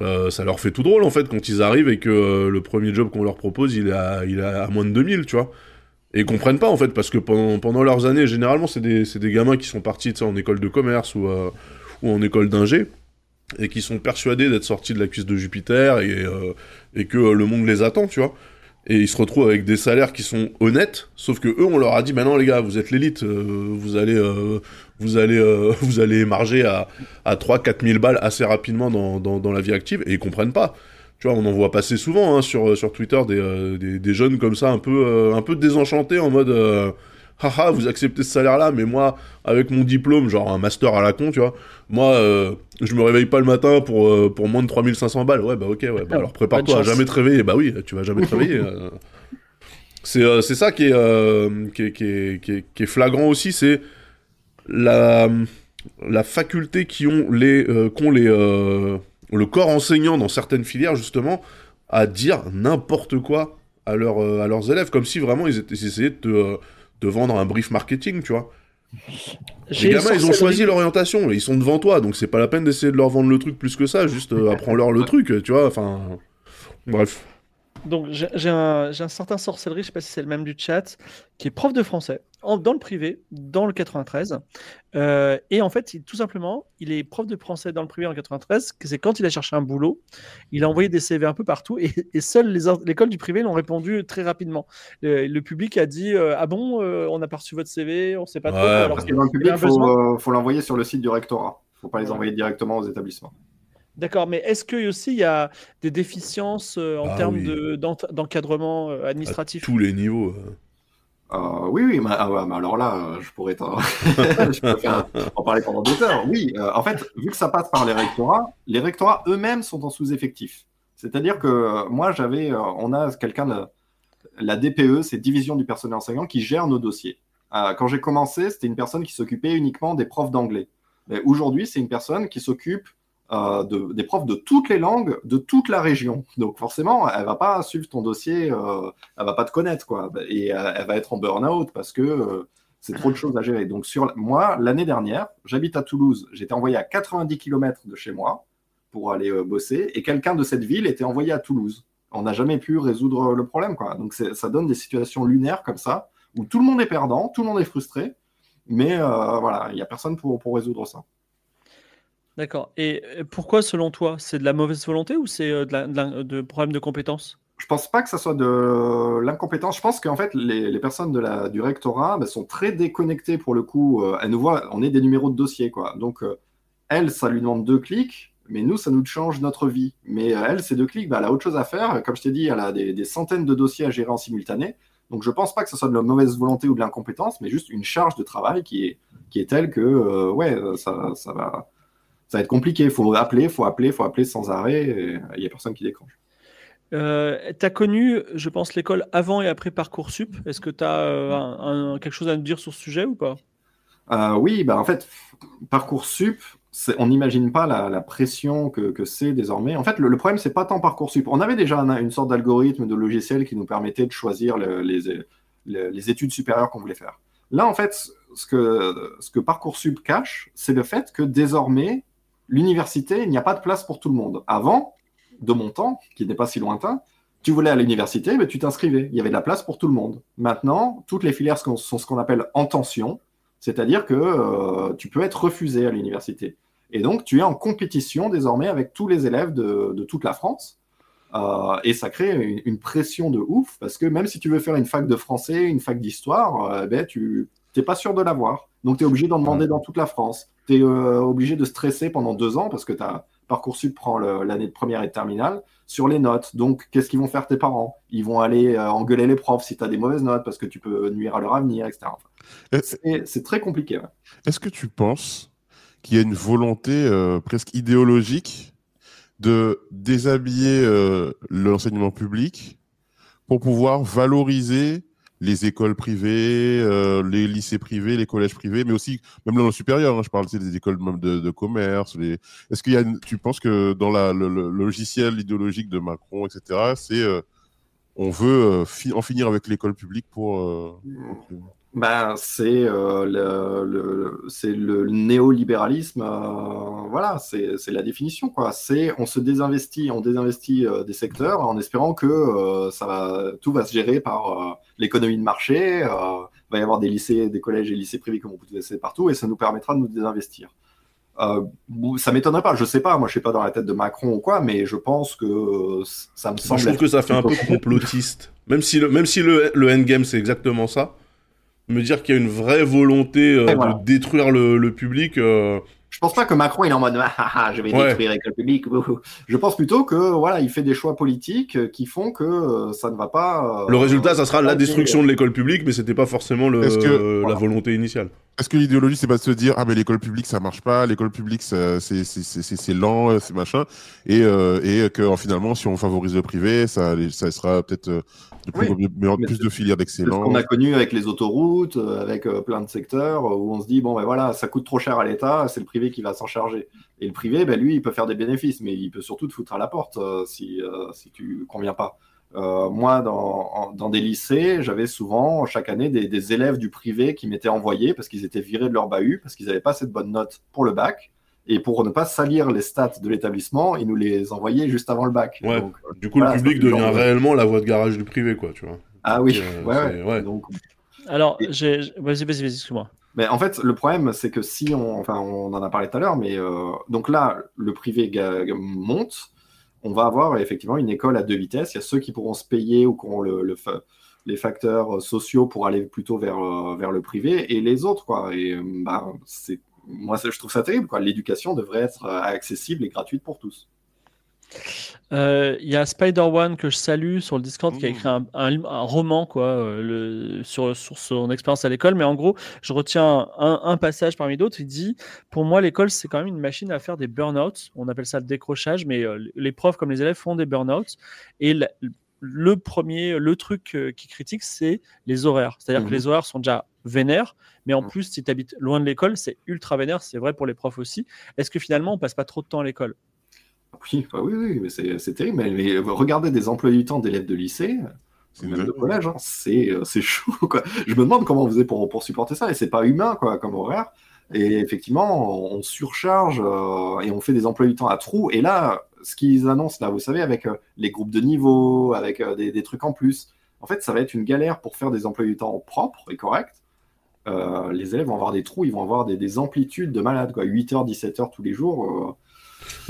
euh, ça leur fait tout drôle, en fait, quand ils arrivent et que euh, le premier job qu'on leur propose, il est à, il est à moins de 2000, tu vois. Et ils comprennent pas, en fait, parce que pendant, pendant leurs années, généralement, c'est des, des gamins qui sont partis, en école de commerce ou, euh, ou en école d'ingé, et qui sont persuadés d'être sortis de la cuisse de Jupiter et, que le monde les attend, tu vois. Et ils se retrouvent avec des salaires qui sont honnêtes, sauf que eux, on leur a dit, maintenant les gars, vous êtes l'élite, vous allez, vous allez, euh, vous allez émarger à, à 3-4 000 balles assez rapidement dans, dans, dans la vie active, et ils comprennent pas. Tu vois, on en voit passer souvent hein, sur, sur Twitter des, euh, des, des jeunes comme ça, un peu, euh, un peu désenchantés, en mode, euh, haha, vous acceptez ce salaire-là, mais moi, avec mon diplôme, genre un master à la con, tu vois, moi, euh, je me réveille pas le matin pour, euh, pour moins de 3500 balles. Ouais, bah ok, ouais, bah, Ah, alors prépare-toi à jamais te réveiller. Bah oui, tu vas jamais te réveiller. C'est euh, c'est ça qui est, euh, qui, est, qui, est, qui, est, qui est flagrant aussi, c'est la, la faculté qu'ont les, euh, qu'ont les, euh, le corps enseignant dans certaines filières, justement, à dire n'importe quoi à, leurs euh, à leurs élèves, comme si vraiment ils, étaient, ils essayaient de te, euh, te vendre un brief marketing, tu vois. Les gamins, ils ont choisi l'orientation, et ils sont devant toi, donc c'est pas la peine d'essayer de leur vendre le truc plus que ça, juste euh, apprends-leur le truc, tu vois, enfin... Bref. Donc j'ai un, certain sorcellerie, je sais pas si c'est le même du chat, qui est prof de français en- dans le privé, dans le 93. Euh, et en fait, il- tout simplement, il est prof de français dans le privé en 93. que C'est quand il a cherché un boulot, il a envoyé des CV un peu partout et, et or- l'école du privé l'ont répondu très rapidement. Le, le public a dit euh, ah bon, euh, on a pas reçu votre CV, on sait pas trop. Alors Parce que dans le public, il faut, euh, faut l'envoyer sur le site du rectorat. faut pas les envoyer directement aux établissements. D'accord, mais est-ce qu'il aussi il y a des déficiences euh, en Ah termes oui. de- d'ent- d'encadrement euh, À administratif? tous les niveaux. euh. Euh, oui, oui, mais, ah ouais, mais alors là, euh, je pourrais t'en- je peux faire- en parler pendant deux heures. Oui, euh, en fait, vu que ça passe par les rectorats, les rectorats eux-mêmes sont en sous-effectif. C'est-à-dire que moi, j'avais, euh, on a quelqu'un de la DPE, c'est Division du personnel enseignant, qui gère nos dossiers. Euh, quand j'ai commencé, c'était une personne qui s'occupait uniquement des profs d'anglais. Mais aujourd'hui, c'est une personne qui s'occupe euh, de, des profs de toutes les langues, de toute la région. Donc forcément, elle va pas suivre ton dossier, euh, elle va pas te connaître, quoi. Et euh, elle va être en burn-out parce que euh, c'est trop de choses à gérer. Donc sur moi, l'année dernière, j'habite à Toulouse, j'étais envoyé à 90 km de chez moi pour aller bosser, et quelqu'un de cette ville était envoyé à Toulouse. On n'a jamais pu résoudre le problème, quoi. Donc ça donne des situations lunaires comme ça, où tout le monde est perdant, tout le monde est frustré, mais voilà, il n'y a personne pour, pour résoudre ça. D'accord. Et euh, pourquoi, selon toi, c'est de la mauvaise volonté ou c'est euh, de, la, de, problème de compétences Je pense pas que ça soit de l'incompétence. Je pense qu'en fait, les, personnes du rectorat bah, sont très déconnectées pour le coup. Euh, elles nous voient, on est des numéros de dossier, quoi. Donc, elle, ça lui demande deux clics, mais nous, ça nous change notre vie. Mais elle, ces deux clics, bah, elle a autre chose à faire. Comme je t'ai dit, elle a des, centaines de dossiers à gérer en simultané. Donc, je pense pas que ce soit de la mauvaise volonté ou de l'incompétence, mais juste une charge de travail qui est, telle que, ouais, ça va. Ça va être compliqué. Il faut appeler, il faut appeler, il faut appeler sans arrêt. et Il n'y a personne qui décroche. euh, Tu as connu, je pense, l'école avant et après Parcoursup. Est-ce que tu as quelque chose à nous dire sur ce sujet ou pas? Euh, oui, bah en fait, Parcoursup, on n'imagine pas la, la pression que, que c'est désormais. En fait, le, le problème, c'est pas tant Parcoursup. On avait déjà un- une sorte d'algorithme, de logiciel qui nous permettait de choisir le- les, les- les études supérieures qu'on voulait faire. Là, en fait, ce que, ce que Parcoursup cache, c'est le fait que désormais, l'université, il n'y a pas de place pour tout le monde. Avant, de mon temps, qui n'est pas si lointain, tu voulais à l'université, mais tu t'inscrivais. Il y avait de la place pour tout le monde. Maintenant, toutes les filières sont ce qu'on appelle en tension, c'est-à-dire que euh, tu peux être refusé à l'université. Et donc, tu es en compétition désormais avec tous les élèves de, toute la France. Euh, et ça crée une, pression de ouf, parce que même si tu veux faire une fac de français, une fac d'histoire, euh, ben, tu n'es pas sûr de l'avoir. Donc, tu es obligé d'en demander dans toute la France. Tu es obligé de stresser pendant deux ans, parce que ta Parcoursup prend l'année de première et de terminale, sur les notes. Donc, qu'est-ce qu'ils vont faire tes parents? Ils vont aller euh, engueuler les profs si tu as des mauvaises notes, parce que tu peux nuire à leur avenir, etc. Enfin, Est- c'est très compliqué. ouais. Est-ce que tu penses qu'il y a une volonté euh, presque idéologique de déshabiller euh, l'enseignement public pour pouvoir valoriser les écoles privées, euh, les lycées privés, les collèges privés, mais aussi même dans le supérieur. hein, je parle des écoles même de, de commerce. les- Est-ce qu'il y a, une- tu penses que dans la, le, le logiciel idéologique de Macron, etc., c'est euh, on veut euh, fi- en finir avec l'école publique pour. euh, Ben, c'est euh, le, le- c'est le néolibéralisme, euh, voilà, c'est la définition, quoi. C'est on se désinvestit, on désinvestit euh, des secteurs en espérant que ça va, tout va se gérer par l'économie de marché. il va y avoir des lycées, des collèges et lycées privés comme on peut laisser partout, et ça nous permettra de nous désinvestir. Ça m'étonnerait pas, je sais pas, moi je suis pas dans la tête de Macron ou quoi, mais je pense que ça me Moi, semble. je trouve que ça fait un peu complotiste. Même si le, même si le, le endgame c'est exactement ça, me dire qu'il y a une vraie volonté euh, voilà. de détruire le, le public, euh, Je pense pas que Macron il est en mode ah, ah, ah, je vais Ouais. détruire l'école publique. Je pense plutôt que voilà, il fait des choix politiques euh, qui font que ça ne va pas. Le résultat, ça sera la destruction de l'école publique, mais c'était pas forcément le, la volonté initiale. Est-ce que l'idéologie, c'est pas de se dire ah mais l'école publique ça marche pas, l'école publique c'est lent, euh, c'est machin, et euh, et que finalement si on favorise le privé, ça ça sera peut-être euh, de plus, Oui, mais plus de filières d'excellence. qu'on a connu avec les autoroutes, avec euh, plein de secteurs où on se dit bon ben voilà, ça coûte trop cher à l'État, c'est le privé qui va s'en charger. Et le privé, ben lui, il peut faire des bénéfices, mais il peut surtout te foutre à la porte euh, si si tu conviens pas. Euh, moi, dans, en- dans des lycées, j'avais souvent chaque année des, des élèves du privé qui m'étaient envoyés parce qu'ils étaient virés de leur bahut, parce qu'ils n'avaient pas cette bonne note pour le bac. Et pour ne pas salir les stats de l'établissement, ils nous les envoyaient juste avant le bac. Ouais. Donc, Du coup, Voilà, le public devient genre réellement la voie de garage du privé, quoi, tu vois. ah oui, Euh, ouais, ouais. ouais. Donc, Alors, Et- Vas-y, vas-y, vas-y, excuse-moi. Mais en fait, le problème, c'est que si on, enfin, on en a parlé tout à l'heure, mais euh, donc là, le privé ga- monte, on va avoir effectivement une école à deux vitesses. Il y a ceux qui pourront se payer ou qui auront le, les facteurs sociaux pour aller plutôt vers, euh, vers le privé, et les autres, quoi. Et euh, bah, moi, je trouve ça terrible. L'éducation devrait être euh, accessible et gratuite pour tous. Euh, Il y a Spider-One que je salue sur le Discord qui a Mmh. écrit un, un- un roman quoi, euh, le, sur, sur son expérience à l'école. Mais en gros, je retiens un, un passage parmi d'autres. Il dit Pour moi, l'école, c'est quand même une machine à faire des burn-out. On appelle ça le décrochage, mais euh, les profs comme les élèves font des burn-out. Et la- le premier, le truc qui critique, c'est les horaires. C'est-à-dire que les horaires sont déjà vénères, mais en Mhm. plus, si tu habites loin de l'école, c'est ultra vénère. C'est vrai pour les profs aussi. Est-ce que finalement, on passe pas trop de temps à l'école? Oui, bah oui, oui, mais c'est, terrible. Mais, mais regardez des emplois du temps d'élèves de lycée, C'est même de collège, hein, c'est, euh, c'est chaud. Quoi. Je me demande comment on faisait pour, pour supporter ça, et c'est pas humain quoi, comme horaire. Et effectivement, on surcharge euh, et on fait des emplois du temps à trous. Et là, ce qu'ils annoncent là, vous savez, avec euh, les groupes de niveau, avec euh, des, des trucs en plus, en fait, ça va être une galère pour faire des emplois du temps propres et corrects. Euh, les élèves vont avoir des trous, ils vont avoir des, des amplitudes de malade, quoi. 8h, 17h tous les jours.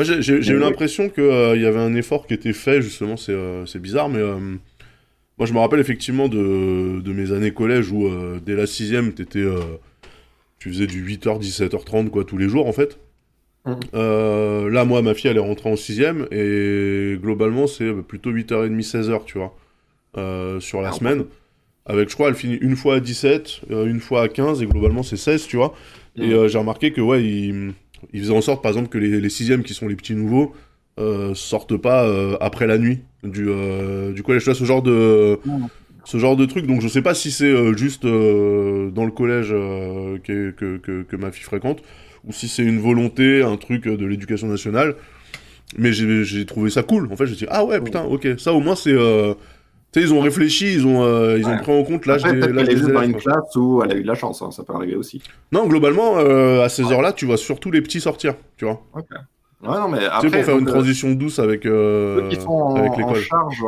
Euh, Moi, j'ai eu l'impression qu'il y avait un effort qui était fait, justement, c'est euh, c'est bizarre, mais euh, moi je me rappelle effectivement de, de mes années collège où euh, dès la sixième, t'étais, euh, tu faisais du 8h, 17h30 quoi, tous les jours en fait. Euh, là, moi, ma fille, elle est rentrée en sixième et globalement, c'est plutôt 8h30, 16h, tu vois, euh, sur la Ah, semaine. Avec, je crois, elle finit une fois à 17, euh, une fois à 15 et globalement, c'est 16, tu vois. Et euh, j'ai remarqué que, ouais, ils, ils faisaient en sorte, par exemple, que les, les sixièmes, qui sont les petits nouveaux, euh, sortent pas euh, après la nuit du, euh, du collège. Tu vois, ce genre de, ce genre de truc. Donc, je sais pas si c'est euh, juste dans le collège que, que, que, que ma fille fréquente, ou si c'est une volonté, un truc de l'éducation nationale. Mais j'ai j'ai trouvé ça cool. En fait, suis dit, ah ouais, putain, ok, ça au moins c'est. Tu sais, ils ont réfléchi, ils ont, euh, ils ont pris en compte l'âge des, l'âge des élèves. une classe où elle a eu de la chance, hein, ça peut arriver aussi. Non, globalement, euh, à ces heures-là, tu vois surtout les petits sortir, tu vois. Ouais, non, mais Tu après, sais, pour faire donc, une euh, transition douce avec, euh, ceux qui sont en, avec en l'école. charge,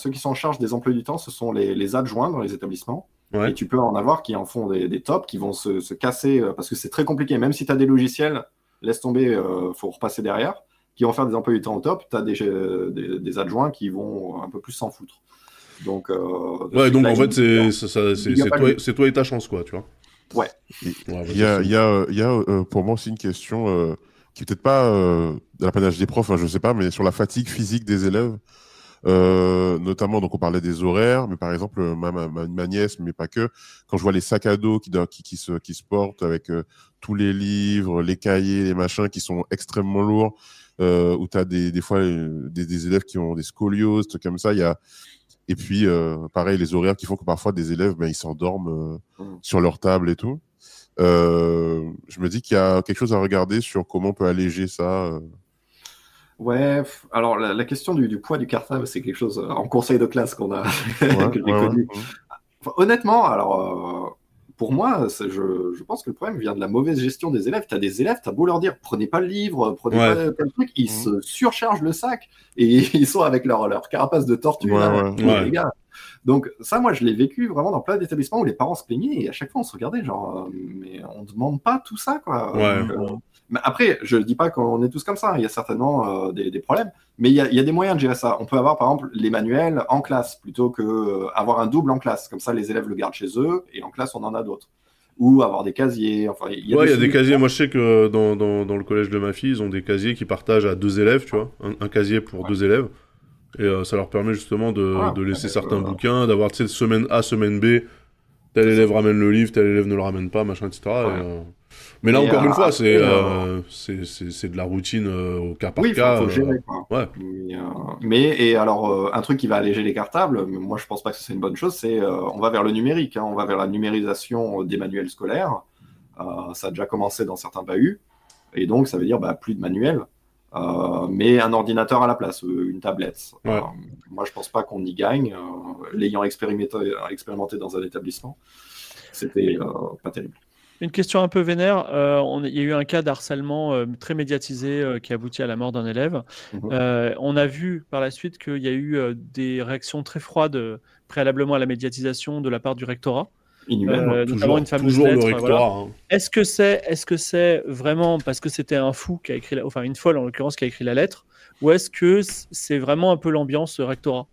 ceux qui sont en charge des emplois du temps, ce sont les, les adjoints dans les établissements. Ouais. Et tu peux en avoir qui en font des, des tops, qui vont se, se casser parce que c'est très compliqué. Même si tu as des logiciels, laisse tomber, faut repasser derrière, qui vont faire des emplois du temps au top. Tu as des, des, des adjoints qui vont un peu plus s'en foutre. Donc, euh, Ouais, donc en fait, c'est toi, de- c'est toi et ta chance, quoi, tu vois. Ouais. Il y a, y a, euh, y a euh, pour moi aussi une question euh, qui est peut-être pas euh, de l'apanage des profs, hein, je sais pas, mais sur la fatigue physique des élèves. Euh, notamment, donc on parlait des horaires, mais par exemple, ma, ma, ma, ma nièce, mais pas que, quand je vois les sacs à dos qui, qui, qui, se, qui se portent avec euh, tous les livres, les cahiers, les machins qui sont extrêmement lourds, euh, où tu as des, des fois des, des élèves qui ont des scolioses, trucs comme ça, il y a. Et puis, euh, pareil, les horaires qui font que parfois des élèves, ben, ils s'endorment euh, Mm. sur leur table et tout. Euh, je me dis qu'il y a quelque chose à regarder sur comment on peut alléger ça. Ouais, alors la, la question du, du poids du cartable, c'est quelque chose en conseil de classe qu'on a Ouais, que j'ai ouais, ouais. connu. Enfin, honnêtement, alors pour moi, je, je pense que le problème vient de la mauvaise gestion des élèves. Tu as des élèves, tu as beau leur dire prenez pas le livre, prenez Ouais. pas tel truc, ils Mhm. se surchargent le sac et ils sont avec leur, leur carapace de tortue. Ouais, là, ouais. Ouais. les gars. Donc ça, moi, je l'ai vécu vraiment dans plein d'établissements où les parents se plaignaient et à chaque fois on se regardait genre, euh, mais on demande pas tout ça quoi. Donc, euh, mais après, je dis pas qu'on est tous comme ça. Il y a certainement euh, des, des problèmes, mais il y, a, il y a des moyens de gérer ça. On peut avoir par exemple les manuels en classe plutôt que euh, avoir un double en classe. Comme ça, les élèves le gardent chez eux et en classe on en a d'autres. ou avoir des casiers. Enfin, il y a ouais, il y a des casiers. Moi, je sais que dans, dans, dans le collège de ma fille, ils ont des casiers qui partagent à deux élèves, tu vois. Un, un casier pour deux élèves. Et euh, ça leur permet justement de, Ah, de laisser certains bouquins, d'avoir, tu sais, semaine A, semaine B, tel élève ramène le livre, tel élève ne le ramène pas, machin, etc. Et, Mais là, Et, encore euh, une fois, c'est après, euh, c'est- de la routine euh, au cas par Oui, cas. il faut euh, gérer. Quoi. ouais. Mais, euh, mais et alors euh, un truc qui va alléger les cartables, mais moi je pense pas que c'est une bonne chose, c'est euh, on va vers le numérique, hein, on va vers la numérisation des manuels scolaires. Euh, ça a déjà commencé dans certains bahuts, et donc ça veut dire bah, plus de manuels, euh, mais un ordinateur à la place, euh, une tablette. Ouais. Euh, moi je pense pas qu'on y gagne, euh, l'ayant expérimenté, expérimenté dans un établissement, c'était euh, pas terrible. Une question un peu vénère. euh, on- il y a eu un cas d'harcèlement euh, très médiatisé euh, qui a abouti à la mort d'un élève. Mhm. On a vu par la suite qu'il y a eu des réactions très froides préalablement à la médiatisation de la part du rectorat. Inhumain. Notamment toujours une fameuse toujours le lettre, rectorat. hein. Est-ce que c'est vraiment parce que c'était un fou qui a écrit la- enfin une folle en l'occurrence qui a écrit la lettre ou est-ce que c'est vraiment un peu l'ambiance rectorat?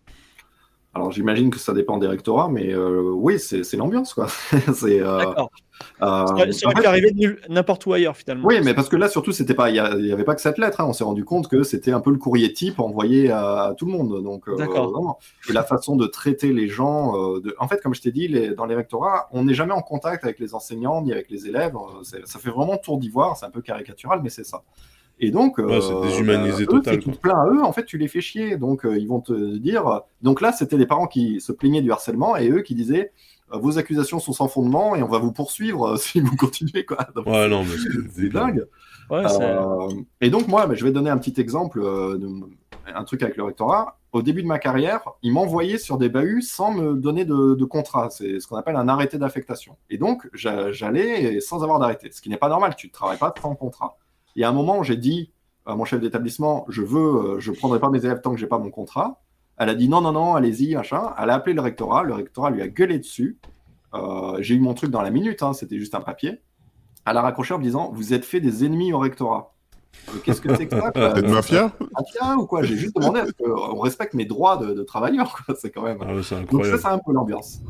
Alors j'imagine que ça dépend des rectorats, mais euh, oui, c'est l'ambiance quoi. c'est euh, D'accord. euh, Ça ça aurait pu arriver n'importe où ailleurs finalement. Oui, mais parce que là, surtout, c'était pas, il n'y avait pas que cette lettre. hein. On s'est rendu compte que c'était un peu le courrier type envoyé à, à tout le monde. Donc, euh, D'accord. vraiment. Et la façon de traiter les gens. euh, de... En fait, comme je t'ai dit, les... dans les rectorats, on n'est jamais en contact avec les enseignants ni avec les élèves. Ça fait vraiment tour d'ivoire. C'est un peu caricatural, mais c'est ça. Et donc, Ouais, c'est déshumanisé bah, eux, total, si tu quoi. te plains à eux, en fait, tu les fais chier. Donc, euh, ils vont te dire. Donc là, c'était les parents qui se plaignaient du harcèlement et eux qui disaient euh, vos accusations sont sans fondement et on va vous poursuivre euh, si vous continuez. Quoi. Donc, Ouais, non, mais c'est dingue. Ouais, Euh, et donc moi, bah, je vais donner un petit exemple, euh, de- un truc avec le rectorat. Au début de ma carrière, ils m'envoyaient sur des bahuts sans me donner de, de contrat. C'est ce qu'on appelle un arrêté d'affectation. Et donc j'a- j'allais sans avoir d'arrêté, ce qui n'est pas normal. Tu ne travailles pas sans contrat. Et à un moment, j'ai dit à mon chef d'établissement, je veux, euh, je prendrai pas mes élèves tant que j'ai pas mon contrat. Elle a dit non, non, non, allez-y, machin. Elle a appelé le rectorat. Le rectorat lui a gueulé dessus. Euh, j'ai eu mon truc dans la minute, hein, c'était juste un papier. Elle a raccroché en me disant Vous êtes fait des ennemis au rectorat. Mais Qu'est-ce que c'est que ça T'es de mafia Mafia ou quoi? J'ai juste demandé à ce qu'on respecte mes droits de, de travailleur. C'est quand même. Ah Donc ça, c'est un peu l'ambiance.